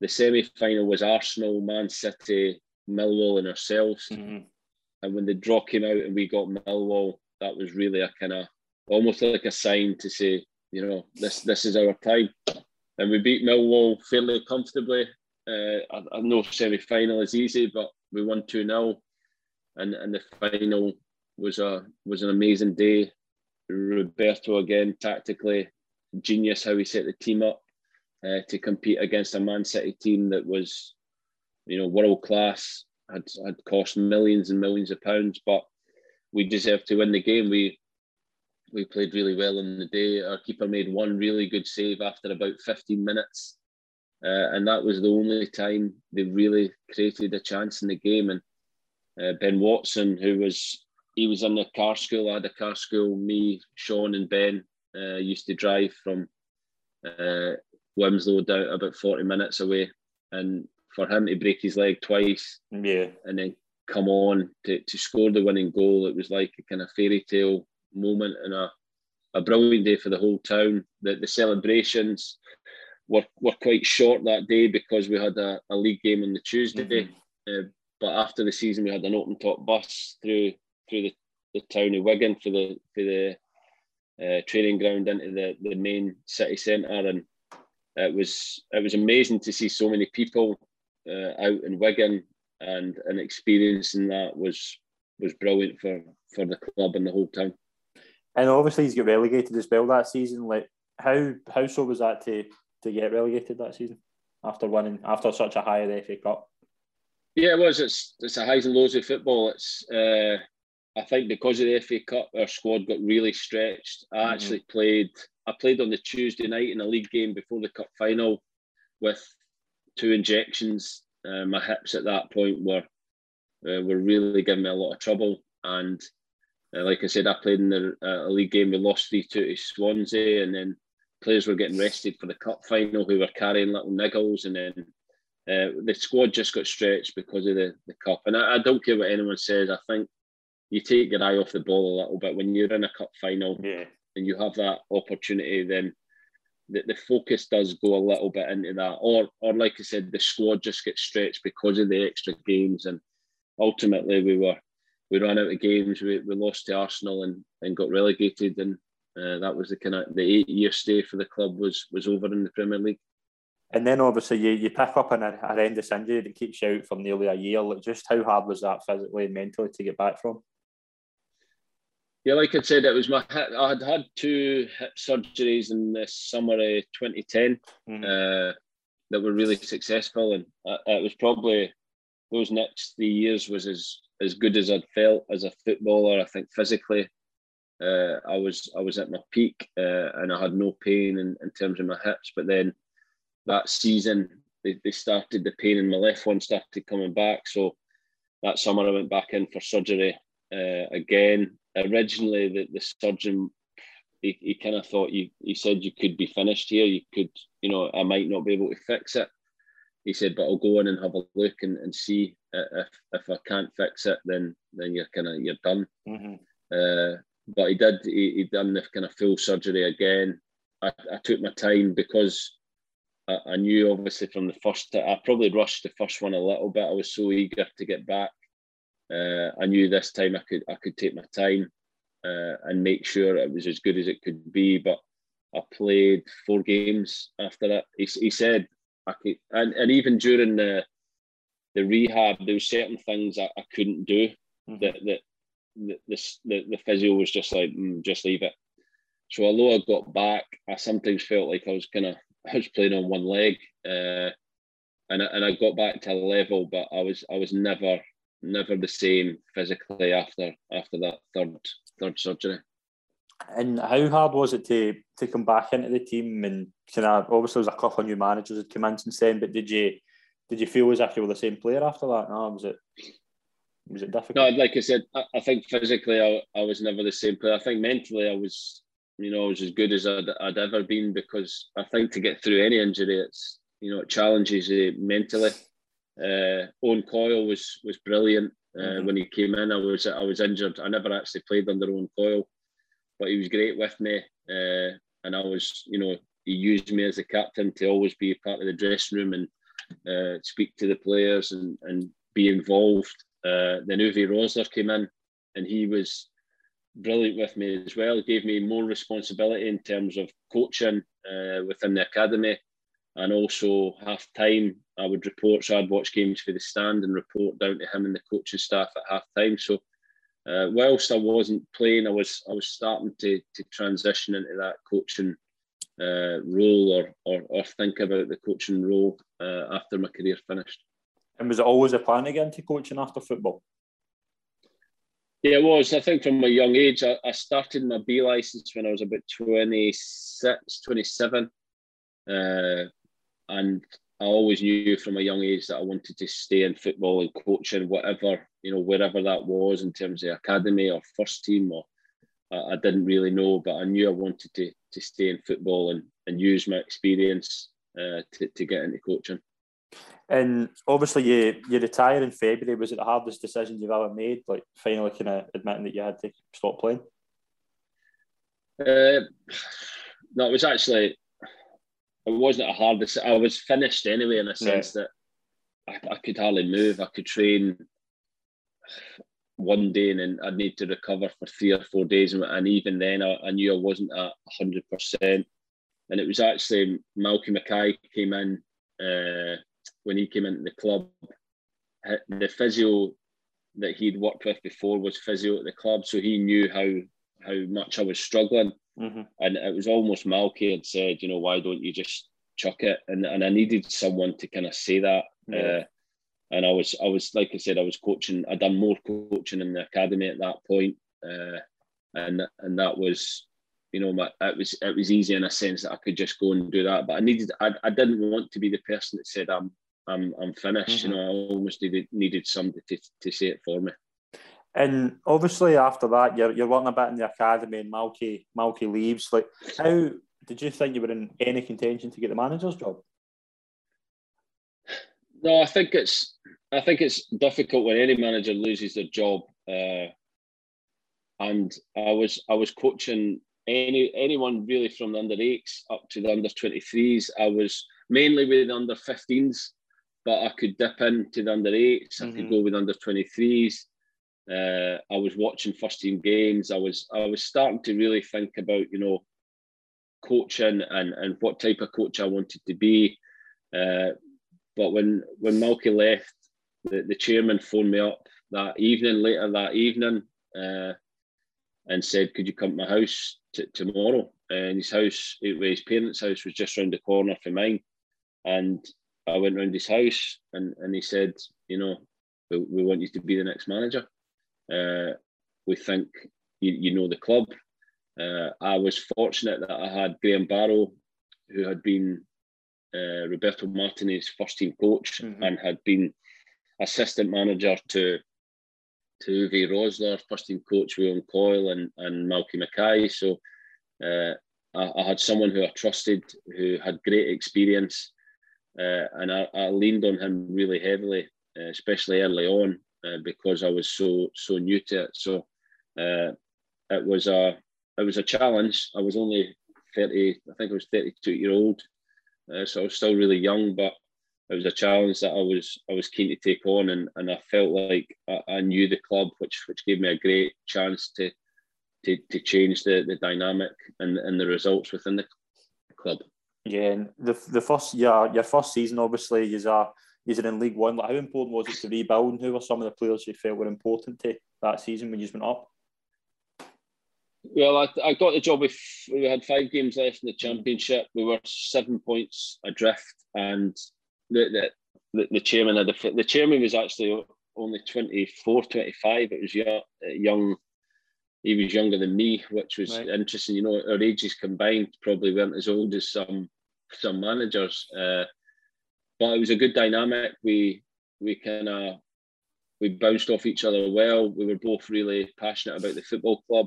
The semi final was Arsenal, Man City, Millwall, and ourselves. Mm-hmm. And when the draw came out and we got Millwall, that was really a kind of almost like a sign to say, you know, this this is our time. And we beat Millwall fairly comfortably. Uh, I, I know semi final is easy, but we won 2 0. And, and the final was a was an amazing day. Roberto again tactically genius how he set the team up uh, to compete against a Man City team that was, you know, world class. Had had cost millions and millions of pounds, but we deserved to win the game. We we played really well in the day. Our keeper made one really good save after about 15 minutes. uh, and that was the only time they really created a chance in the game. And uh, Ben Watson, who was he was in the car school, I had a car school. Me, Sean, and Ben uh, used to drive from uh, Wilmslow down about forty minutes away, and for him to break his leg twice, yeah, and then come on to, to score the winning goal, it was like a kind of fairy tale moment and a, a brilliant day for the whole town. The, the celebrations were, were quite short that day because we had a, a league game on the Tuesday. Mm-hmm. Uh, but after the season, we had an open top bus through through the, the town of Wigan for the for the uh, training ground into the, the main city centre, and it was it was amazing to see so many people uh, out in Wigan, and and experiencing that was was brilliant for for the club and the whole town. And obviously, he's got relegated as well that season. Like, how how so was that to to get relegated that season after winning after such a high in the FA Cup? Yeah, it was. It's it's a highs and lows of football. It's uh, I think because of the FA Cup, our squad got really stretched. I mm-hmm. actually played. I played on the Tuesday night in a league game before the cup final with two injections. Uh, my hips at that point were uh, were really giving me a lot of trouble, and uh, like I said, I played in the, uh, a league game. We lost three two to Swansea, and then players were getting rested for the cup final who were carrying little niggles, and then uh, the squad just got stretched because of the, the cup. And I, I, don't care what anyone says. I think you take your eye off the ball a little bit when you're in a cup final yeah. and you have that opportunity. Then the, the focus does go a little bit into that, or or like I said, the squad just gets stretched because of the extra games. And ultimately, we were we ran out of games. We, we lost to Arsenal and, and got relegated, and uh, that was the kind of the eight year stay for the club was was over in the Premier League. And then obviously you, you pick up an horrendous injury that keeps you out for nearly a year. Like just how hard was that physically and mentally to get back from? Yeah, like I said, it was my hip. I had had two hip surgeries in the summer of 2010 mm-hmm. uh, that were really successful, and it was probably those next three years was as as good as I'd felt as a footballer. I think physically, uh, I was I was at my peak, uh, and I had no pain in, in terms of my hips. But then that season, they, they started the pain in my left one started coming back. So that summer, I went back in for surgery uh, again. Originally, the, the surgeon he, he kind of thought you he said you could be finished here. You could, you know, I might not be able to fix it. He said, but I'll go in and have a look and, and see if if I can't fix it, then then you're kind of you're done. Mm-hmm. Uh, but he did he, he done the kind of full surgery again. I, I took my time because I, I, knew obviously from the first, I probably rushed the first one a little bit. I was so eager to get back. Uh, I knew this time I could I could take my time uh, and make sure it was as good as it could be. But I played four games after that. He, he said I could, and, and even during the the rehab, there were certain things I, I couldn't do mm-hmm. that that the, the, the physio was just like mm, just leave it. So although I got back, I sometimes felt like I was kind of I was playing on one leg, uh, and I, and I got back to a level, but I was I was never never the same physically after after that third third surgery. And how hard was it to to come back into the team? And kind of obviously there was a couple of new managers that came in since then, but did you did you feel as if you were the same player after that? No, was it was it difficult? No, like I said, I, I think physically I, I was never the same player. I think mentally I was you know, I was as good as I'd, I'd ever been because I think to get through any injury, it's you know, it challenges you mentally. Uh, Owen Coyle was was brilliant uh, mm-hmm. when he came in. I was I was injured. I never actually played under Owen Coyle, but he was great with me, uh, and I was you know he used me as a captain to always be part of the dressing room and uh, speak to the players and and be involved. Uh, then Uwe Rosler came in, and he was brilliant with me as well. Gave me more responsibility in terms of coaching uh, within the academy, and also half time I would report. So I'd watch games for the stand and report down to him and the coaching staff at half time. So uh, whilst I wasn't playing, I was I was starting to to transition into that coaching uh, role or, or, or think about the coaching role uh, after my career finished. And was it always a plan again to coaching after football? Yeah, it was. I think from a young age, I, I started my B license when I was about 26, 27. Uh, and I always knew from a young age that I wanted to stay in football and coaching, whatever you know, wherever that was in terms of academy or first team, or I, I didn't really know, but I knew I wanted to to stay in football and and use my experience uh, to to get into coaching. And obviously, you you retire in February. Was it the hardest decision you've ever made? Like finally, kind of admitting that you had to stop playing. Uh, no, it was actually it wasn't a hard decision. I was finished anyway in a sense yeah. that I, I, could hardly move. I could train one day and then I'd need to recover for three or four days, and even then, I, I knew I wasn't at hundred percent. And it was actually Malky Mackay came in. Uh, when he came into the club, the physio that he'd worked with before was physio at the club, so he knew how how much I was struggling. Mm-hmm. And it was almost Malky had said, you know, why don't you just chuck it? And and I needed someone to kind of say that. Yeah. Uh, and I was I was like I said, I was coaching. I'd done more coaching in the academy at that point, uh, and and that was you know, my, it was it was easy in a sense that I could just go and do that. But I needed, I, I didn't want to be the person that said I'm I'm I'm finished. Mm-hmm. You know, I almost needed needed somebody to, to say it for me. And obviously after that, you're you're working a bit in the academy, and Malky Malky leaves. Like, how did you think you were in any contention to get the manager's job? No, I think it's I think it's difficult when any manager loses their job. Uh, and I was I was coaching any anyone really from the under eights up to the under twenty threes. I was mainly with the under 15s but I could dip into the under 8s mm-hmm. I could mm-hmm. go with under 23s. Uh, I was watching first team games. I was I was starting to really think about you know coaching and and what type of coach I wanted to be. Uh, but when when Malky left, the, the chairman phoned me up that evening, later that evening, uh, and said, "Could you come to my house t- tomorrow?" And his house, it, his parents' house, was just round the corner from mine, and I went round his house and, and he said, you know, we, we want you to be the next manager. Uh, we think you, you know the club. Uh, I was fortunate that I had Graham Barrow, who had been uh, Roberto Martinez's first team coach mm-hmm. and had been assistant manager to to Uwe Rosler, first team coach William Coyle and, and Malky Mackay. So uh, I, I, had someone who I trusted, who had great experience, uh, and I, I, leaned on him really heavily, uh, especially early on, uh, because I was so so new to it. So uh, it was a it was a challenge. I was only thirty, I think I was thirty two year old, uh, so I was still really young, but it was a challenge that I was I was keen to take on, and, and I felt like I, I knew the club, which which gave me a great chance to to, to change the, the dynamic and, and the results within the club. Yeah, and the the first year, your first season, obviously, is a is in League One. Like, how important was it to rebuild, and who were some of the players you felt were important to that season when you just went up? Well, I, I got the job with we had five games left in the championship. We were seven points adrift, and the the, the chairman had a, the chairman was actually only 24, 25. It was young, young he was younger than me, which was right. interesting. You know, our ages combined probably weren't as old as some some managers. Uh, but it was a good dynamic. We we kind of we bounced off each other well. We were both really passionate about the football club,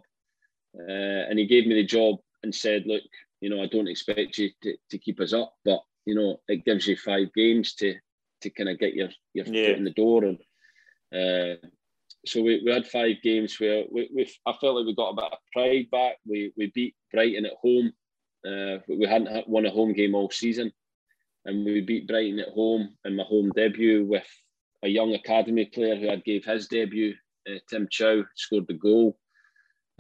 uh, and he gave me the job and said, "Look, you know, I don't expect you to, to keep us up, but you know, it gives you five games to to kind of get your your yeah. foot in the door." And uh, so we, we had five games where we, we I felt like we got a bit of pride back. We we beat Brighton at home. Uh, we hadn't won a home game all season, and we beat Brighton at home in my home debut with a young academy player who had gave his debut. Uh, Tim Chow scored the goal,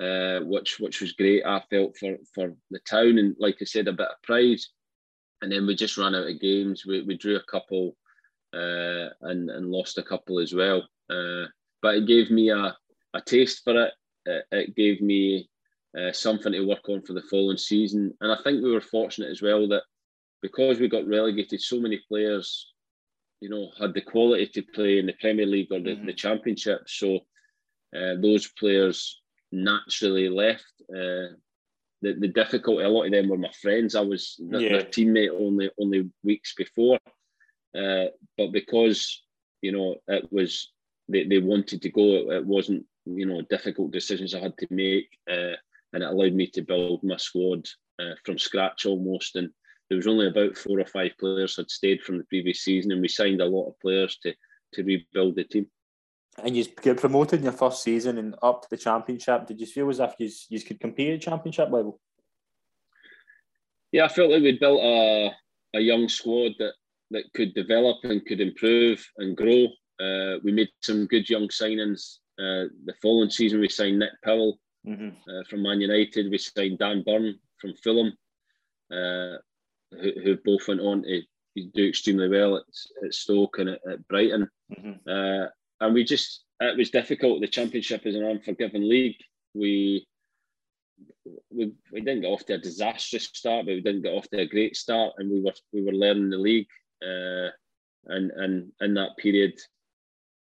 uh, which which was great. I felt for for the town, and like I said, a bit of pride. And then we just ran out of games. We, we drew a couple uh, and and lost a couple as well. Uh, but it gave me a, a taste for it. It, it gave me uh, something to work on for the following season. And I think we were fortunate as well that because we got relegated, so many players, you know, had the quality to play in the Premier League or the, mm-hmm. the Championship. So uh, those players naturally left. Uh, the, the difficulty, a lot of them were my friends. I was yeah. their teammate only only weeks before. Uh, but because you know it was they, they wanted to go, it, it wasn't you know difficult decisions I had to make, uh, and it allowed me to build my squad uh, from scratch almost. And there was only about four or five players had stayed from the previous season, and we signed a lot of players to to rebuild the team. And you get promoted in your first season and up to the championship. Did you feel as if you, you could compete at championship level? Yeah, I felt like we'd built a, a young squad that, that could develop and could improve and grow. Uh, we made some good young signings. Uh, the following season, we signed Nick Powell mm-hmm. uh, from Man United. We signed Dan Burn from Fulham, uh, who, who both went on to do extremely well at, at Stoke and at, at Brighton. Mm-hmm. Uh, and we just it was difficult. The championship is an unforgiving league. We we, we didn't get off to a disastrous start, but we didn't get off to a great start, and we were we were learning the league. Uh, and and in that period,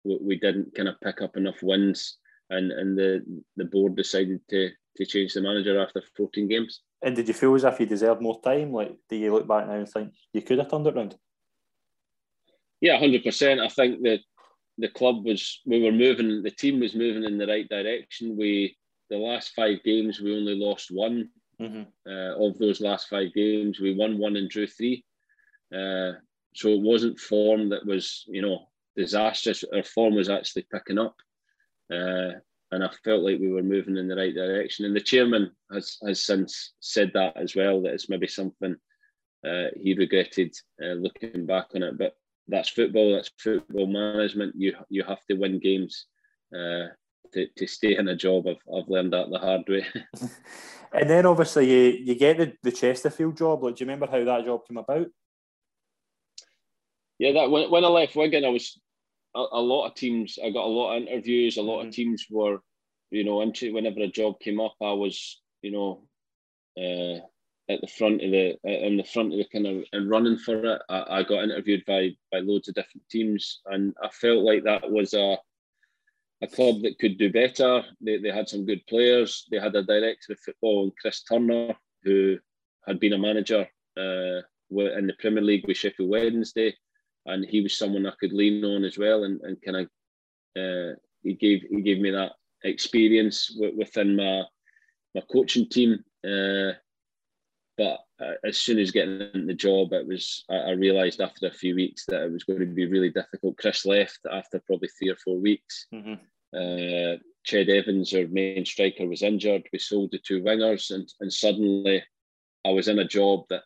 we, we didn't kind of pick up enough wins, and and the the board decided to to change the manager after 14 games. And did you feel as if you deserved more time? Like, do you look back now and think you could have turned it around? Yeah, hundred percent. I think that the club was we were moving the team was moving in the right direction we the last five games we only lost one mm-hmm. uh, of those last five games we won one and drew three uh, so it wasn't form that was you know disastrous our form was actually picking up uh, and I felt like we were moving in the right direction and the chairman has has since said that as well that it's maybe something uh, he regretted uh, looking back on it but that's football. That's football management. You you have to win games uh, to, to stay in a job. I've, I've learned that the hard way. and then obviously you, you get the, the Chesterfield job. Like, do you remember how that job came about? Yeah, that when, when I left Wigan, I was a, a lot of teams. I got a lot of interviews. A lot mm-hmm. of teams were, you know, into whenever a job came up, I was, you know, uh, at the front of the in the front of the kind of and running for it. I, I, got interviewed by by loads of different teams, and I felt like that was a a club that could do better. They, they had some good players. They had a director of football, Chris Turner, who had been a manager uh, in the Premier League with Sheffield Wednesday, and he was someone I could lean on as well. And, and kind of uh, he gave he gave me that experience within my my coaching team. Uh, but uh, as soon as getting in the job, it was I, I realised after a few weeks that it was going to be really difficult. Chris left after probably three or four weeks. Mm-hmm. Uh, Ched Evans, our main striker, was injured. We sold the two wingers, and, and suddenly I was in a job that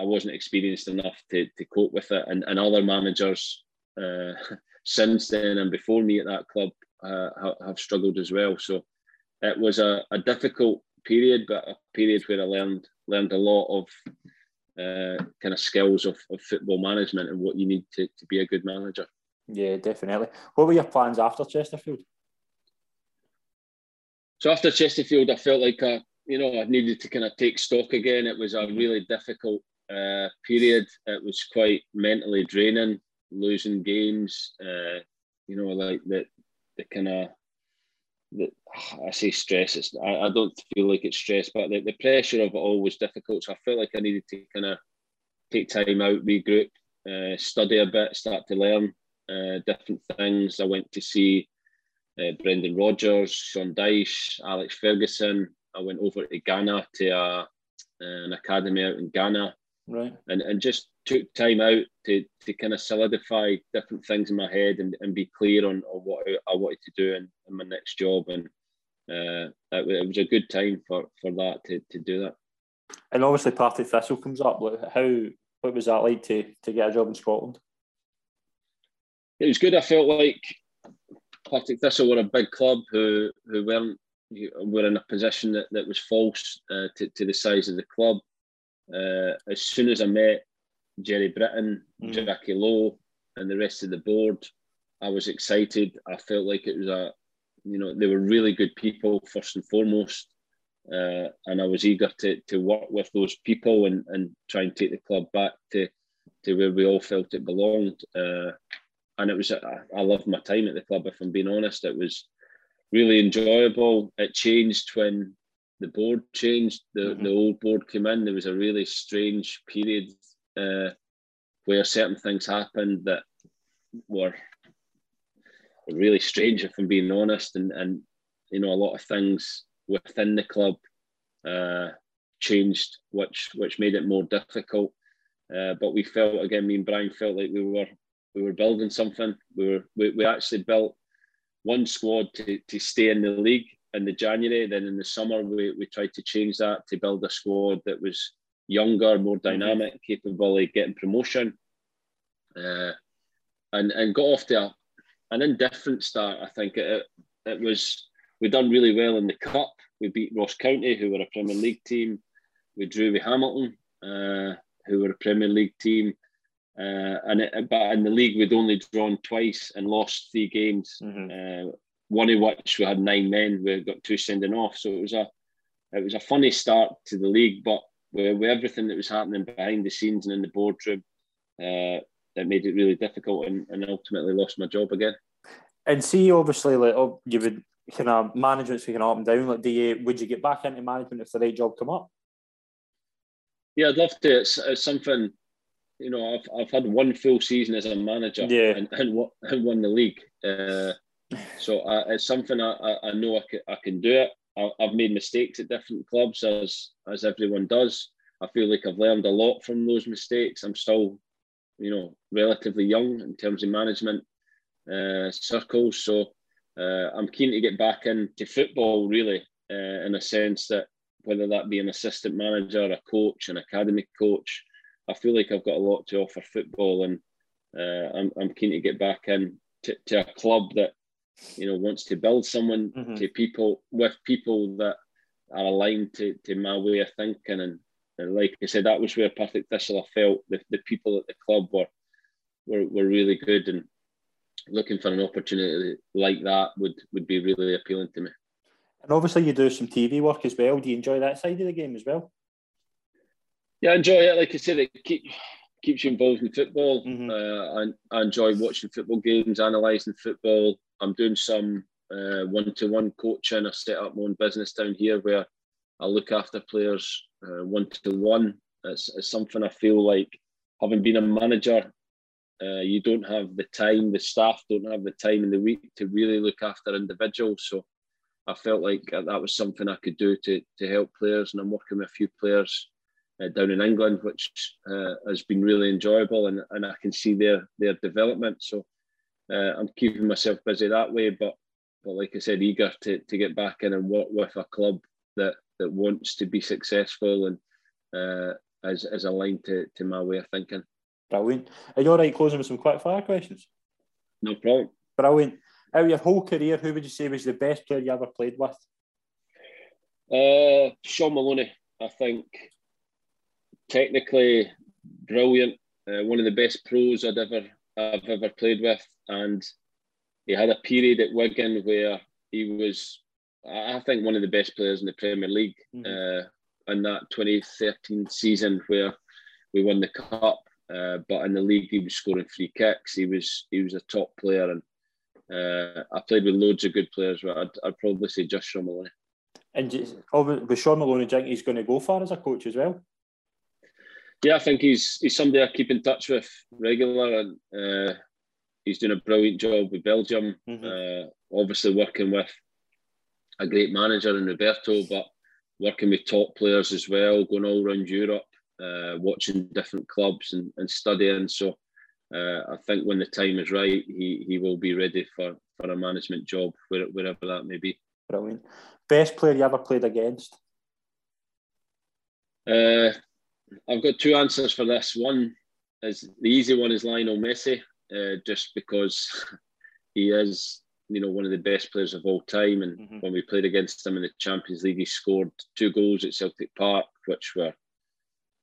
I wasn't experienced enough to, to cope with it. And, and other managers uh, since then and before me at that club uh, have, struggled as well. So it was a, a difficult period, but a period where I learned learned a lot of uh, kind of skills of, of football management and what you need to, to be a good manager. Yeah, definitely. What were your plans after Chesterfield? So after Chesterfield, I felt like I, you know, I needed to kind of take stock again. It was a really difficult uh, period. It was quite mentally draining, losing games. Uh, you know, like the the kind of the, I say stress. It's I, I don't feel like it's stress, but the, the pressure of it all was difficult. So I felt like I needed to kind of take time out, regroup, uh, study a bit, start to learn uh, different things. I went to see uh, Brendan Rodgers, Sean Dyche, Alex Ferguson. I went over to Ghana to an academy out in Ghana, right? And and just took time out to, to kind of solidify different things in my head and, and be clear on, on what I wanted to do in, in my next job. And uh, it, it, was a good time for, for that to, to do that. And obviously, Partick Thistle comes up. How what was that like to, to get a job in Scotland? It was good. I felt like Partick Thistle were a big club who who weren't were in a position that, that was false uh, to, to the size of the club. Uh, as soon as I met Gerry Britton, mm. Jacqui Low, and the rest of the board. I was excited. I felt like it was a, you know, they were really good people first and foremost, uh, and I was eager to to work with those people and and try and take the club back to to where we all felt it belonged. Uh, and it was I, I loved my time at the club. If I'm being honest, it was really enjoyable. It changed when the board changed. The mm-hmm. the old board came in. There was a really strange period uh, where certain things happened that were really strange, if I'm being honest, and and you know a lot of things within the club uh, changed, which which made it more difficult. Uh, but we felt again, me and Brian felt like we were we were building something. We were we, we actually built one squad to, to stay in the league in the January. Then in the summer we, we tried to change that to build a squad that was younger, more mm-hmm. dynamic, mm-hmm. capable of getting promotion. Uh, and and got off to a, an indifferent start. I think it, it was we done really well in the cup. We beat Ross County, who were a Premier League team. We drew with Hamilton, uh, who were a Premier League team. Uh, and it, but in the league, we'd only drawn twice and lost three games. Mm-hmm. Uh, one of which we had nine men. We got two sending off, so it was a it was a funny start to the league. But with, with everything that was happening behind the scenes and in the boardroom, uh, it made it really difficult, and, and ultimately lost my job again. And see, obviously, like oh, you would kind of management's can up and down. Like, do you would you get back into management if the right job come up? Yeah, I'd love to. It's, it's something you know. I've, I've had one full season as a manager, yeah, and and, and won the league. Uh, so uh, it's something I, I know I can, I can do it. I, I've made mistakes at different clubs as as everyone does. I feel like I've learned a lot from those mistakes. I'm still, you know, relatively young in terms of management uh, circles. So uh, I'm keen to get back into football, really, uh, in a sense that whether that be an assistant manager, a coach, an academy coach, I feel like I've got a lot to offer football, and uh, I'm, I'm keen to get back in to, to, a club that you know wants to build someone mm-hmm. to people with people that are aligned to, to my way of thinking, and, and like I said, that was where Partick Thistle I felt the, the people at the club were were, were really good and looking for an opportunity like that would would be really appealing to me. And obviously, you do some TV work as well. Do you enjoy that side of the game as well? Yeah, I enjoy it. Like I said, it keep, keeps you involved in football. Mm-hmm. Uh, I, I enjoy watching football games, analysing football. I'm doing some one to one coaching. I set up my own business down here where I look after players one to one. It's something I feel like having been a manager uh, you don't have the time, the staff don't have the time in the week to really look after individuals. So I felt like that was something I could do to, to help players. And I'm working with a few players uh, down in England, which uh, has been really enjoyable. And, and I can see their, their development. So uh, I'm keeping myself busy that way. But, but like I said, eager to, to get back in and work with a club that, that wants to be successful and uh, is, is aligned to, to my way of thinking. Brilliant. Are you all right closing with some quick fire questions? No problem. Brilliant. Out of your whole career, who would you say was the best player you ever played with? Uh, Shaun Maloney, I think. Technically brilliant. Uh, one of the best pros I'd ever I've ever played with, and he had a period at Wigan where he was, I think, one of the best players in the Premier League. Mm-hmm. Uh, in that 2013 season where we won the cup, uh, but in the league, he was scoring free kicks. He was he was a top player, and uh, I played with loads of good players. But I'd, I'd probably say just Shaun Maloney. And just, with Shaun Maloney, do you think he's going to go far as a coach as well? Yeah, I think he's he's somebody I keep in touch with regular, and uh, he's doing a brilliant job with Belgium. Mm-hmm. Uh, obviously, working with a great manager in Roberto, but working with top players as well, going all around Europe uh, watching different clubs and, and studying. So uh, I think when the time is right, he, he will be ready for, for a management job, where, wherever that may be. Brilliant. Best player you ever played against? I've got two answers for this. One is the easy one is Lionel Messi, uh, just because he is you know one of the best players of all time. And mm-hmm. when we played against him in the Champions League, he scored two goals at Celtic Park, which were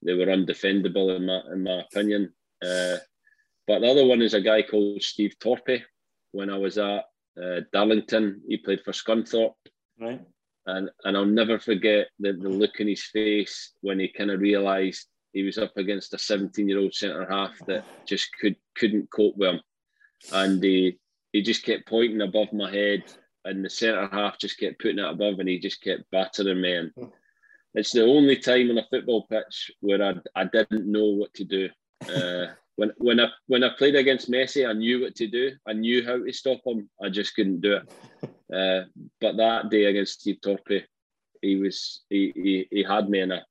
they were undefendable in my in my opinion. Uh, but the other one is a guy called Steve Torpey. When I was at uh, Darlington, he played for Scunthorpe. Right. And and I'll never forget the, the look in his face when he kind of realised he was up against a 17 year old centre half that just could couldn't cope with him, and he he just kept pointing above my head, and the centre half just kept putting it above, and he just kept battering me. And it's the only time on a football pitch where I, I didn't know what to do. Uh, when when I when I played against Messi, I knew what to do. I knew how to stop him. I just couldn't do it. uh, but that day against Steve Torpey, he was he, he, he had me, and I,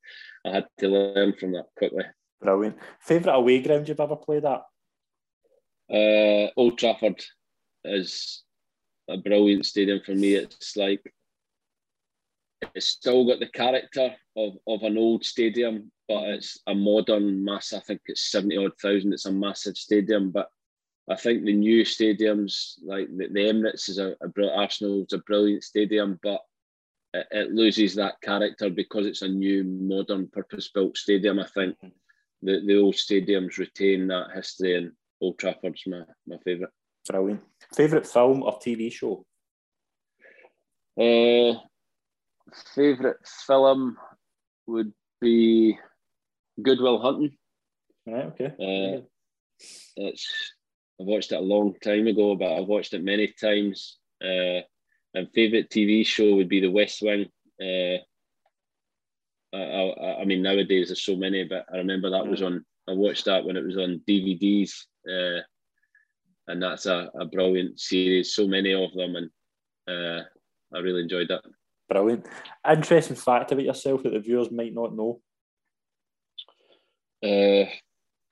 I had to learn from that quickly. Brilliant. Favorite away ground you've ever played at? Uh, Old Trafford is a brilliant stadium for me. It's like it's still got the character of, of an old stadium, but it's a modern mass. I think it's 70 odd thousand. It's a massive stadium, but I think the new stadiums, like the, the Emirates, is a, a Arsenal is a brilliant stadium, but it, it, loses that character because it's a new, modern, purpose-built stadium. I think the, the old stadiums retain that history, and Old Trafford's my, my favourite. Brilliant. Favourite film or TV show? Uh, favourite film would be Good Will Hunting. Right, okay. Uh, it's I watched it a long time ago, but I've watched it many times. Uh, and favourite TV show would be The West Wing. Uh, I, I, I, mean, nowadays there's so many, but I remember that was on. I watched that when it was on DVDs, uh, and that's a, a brilliant series. So many of them, and uh, I really enjoyed that. Brilliant. Interesting fact about yourself that the viewers might not know. Uh,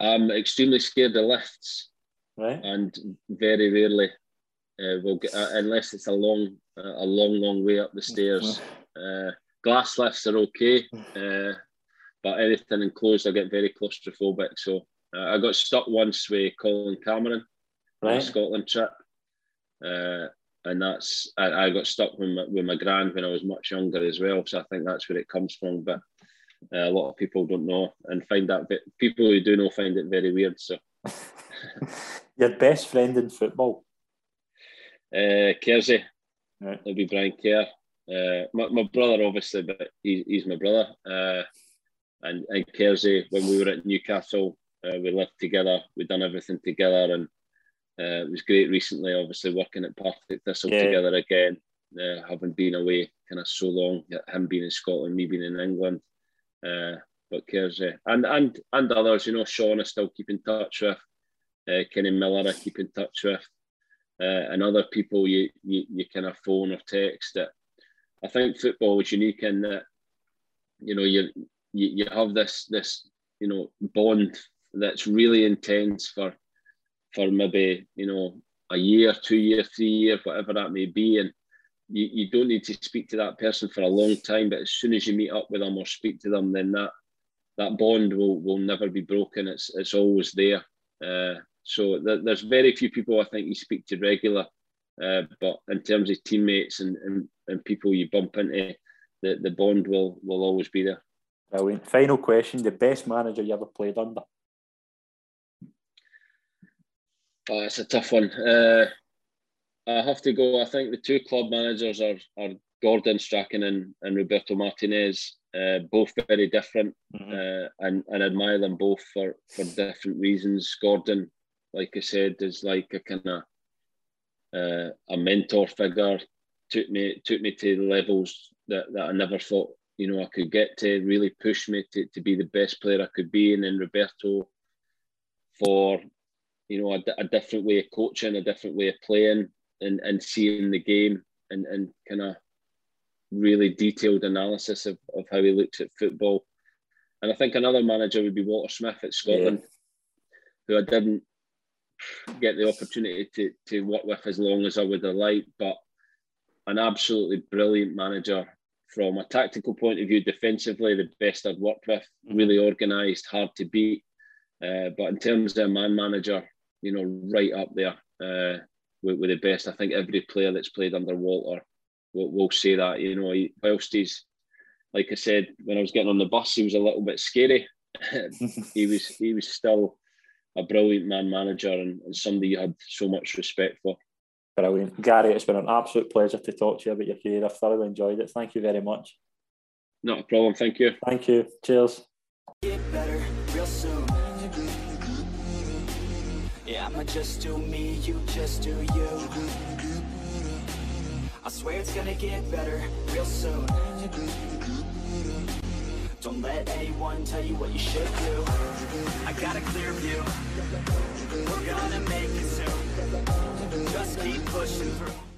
I'm extremely scared of lifts, right? And very rarely uh, will get uh, unless it's a long, uh, a long, long way up the stairs. Uh, glass lifts are okay, uh, but anything enclosed, I get very claustrophobic. So uh, I got stuck once with Colin Cameron right. on a Scotland trip and that's I, I got stuck with my, with my grand when I was much younger as well. So I think that's where it comes from. But uh, a lot of people don't know and find that bit, people who do know find it very weird. So your best friend in football? Uh, Kersey. Right. It'll be Brian Kerr. Uh, my, my brother, obviously, but he, he's my brother. Uh, and, and Kersey, when we were at Newcastle, uh, we lived together. we'd done everything together, and uh, it was great recently, obviously working at Partick Thistle yeah. together again, uh, having been away kind of so long, him being in Scotland, me being in England. Uh, but Kersey and and and others, you know, Sean I still keep in touch with, uh, Kenny Miller I keep in touch with, uh, and other people you, you you kind of phone or text. That I think football is unique in that, you know, you you, you have this this you know bond that's really intense for for maybe you know a year, two year, three year, whatever that may be, and you, you don't need to speak to that person for a long time. But as soon as you meet up with them or speak to them, then that that bond will will never be broken. It's it's always there. Uh, so th- there's very few people I think you speak to regular, uh, but in terms of teammates and, and, and people you bump into, the, the bond will will always be there. Brilliant. Final question: the best manager you ever played under? Oh, it's a tough one. Uh, I have to go. I think the two club managers are, are Gordon Strachan and, and Roberto Martinez, uh, both very different, mm-hmm. uh, and, and admire them both for, for different reasons. Gordon, like I said, is like a kind of uh, a mentor figure. Took me took me to levels that, that I never thought you know I could get to. Really pushed me to, to be the best player I could be. And then Roberto, for you know, a, a different way of coaching, a different way of playing, and, and seeing the game and, and kind of really detailed analysis of, of how he looks at football. And I think another manager would be Walter Smith at Scotland, yeah. who I didn't get the opportunity to, to work with as long as I would have liked, but an absolutely brilliant manager from a tactical point of view, defensively, the best I've worked with, mm-hmm. really organised, hard to beat. Uh, but in terms of a man manager, you know, right up there uh, with, with, the best. I think every player that's played under Walter will, will say that. You know, he, whilst he's, like I said, when I was getting on the bus, he was a little bit scary. he was he was still a brilliant man manager and, and somebody you had so much respect for. Brilliant. Gary, it's been an absolute pleasure to talk to you about your career. I've thoroughly enjoyed it. Thank you very much. Not a problem. Thank you. Thank you. Cheers. Yeah, I'ma just do me, you just do you I swear it's gonna get better real soon Don't let anyone tell you what you should do. I got a clear view. We're gonna make it soon. Just keep pushing through.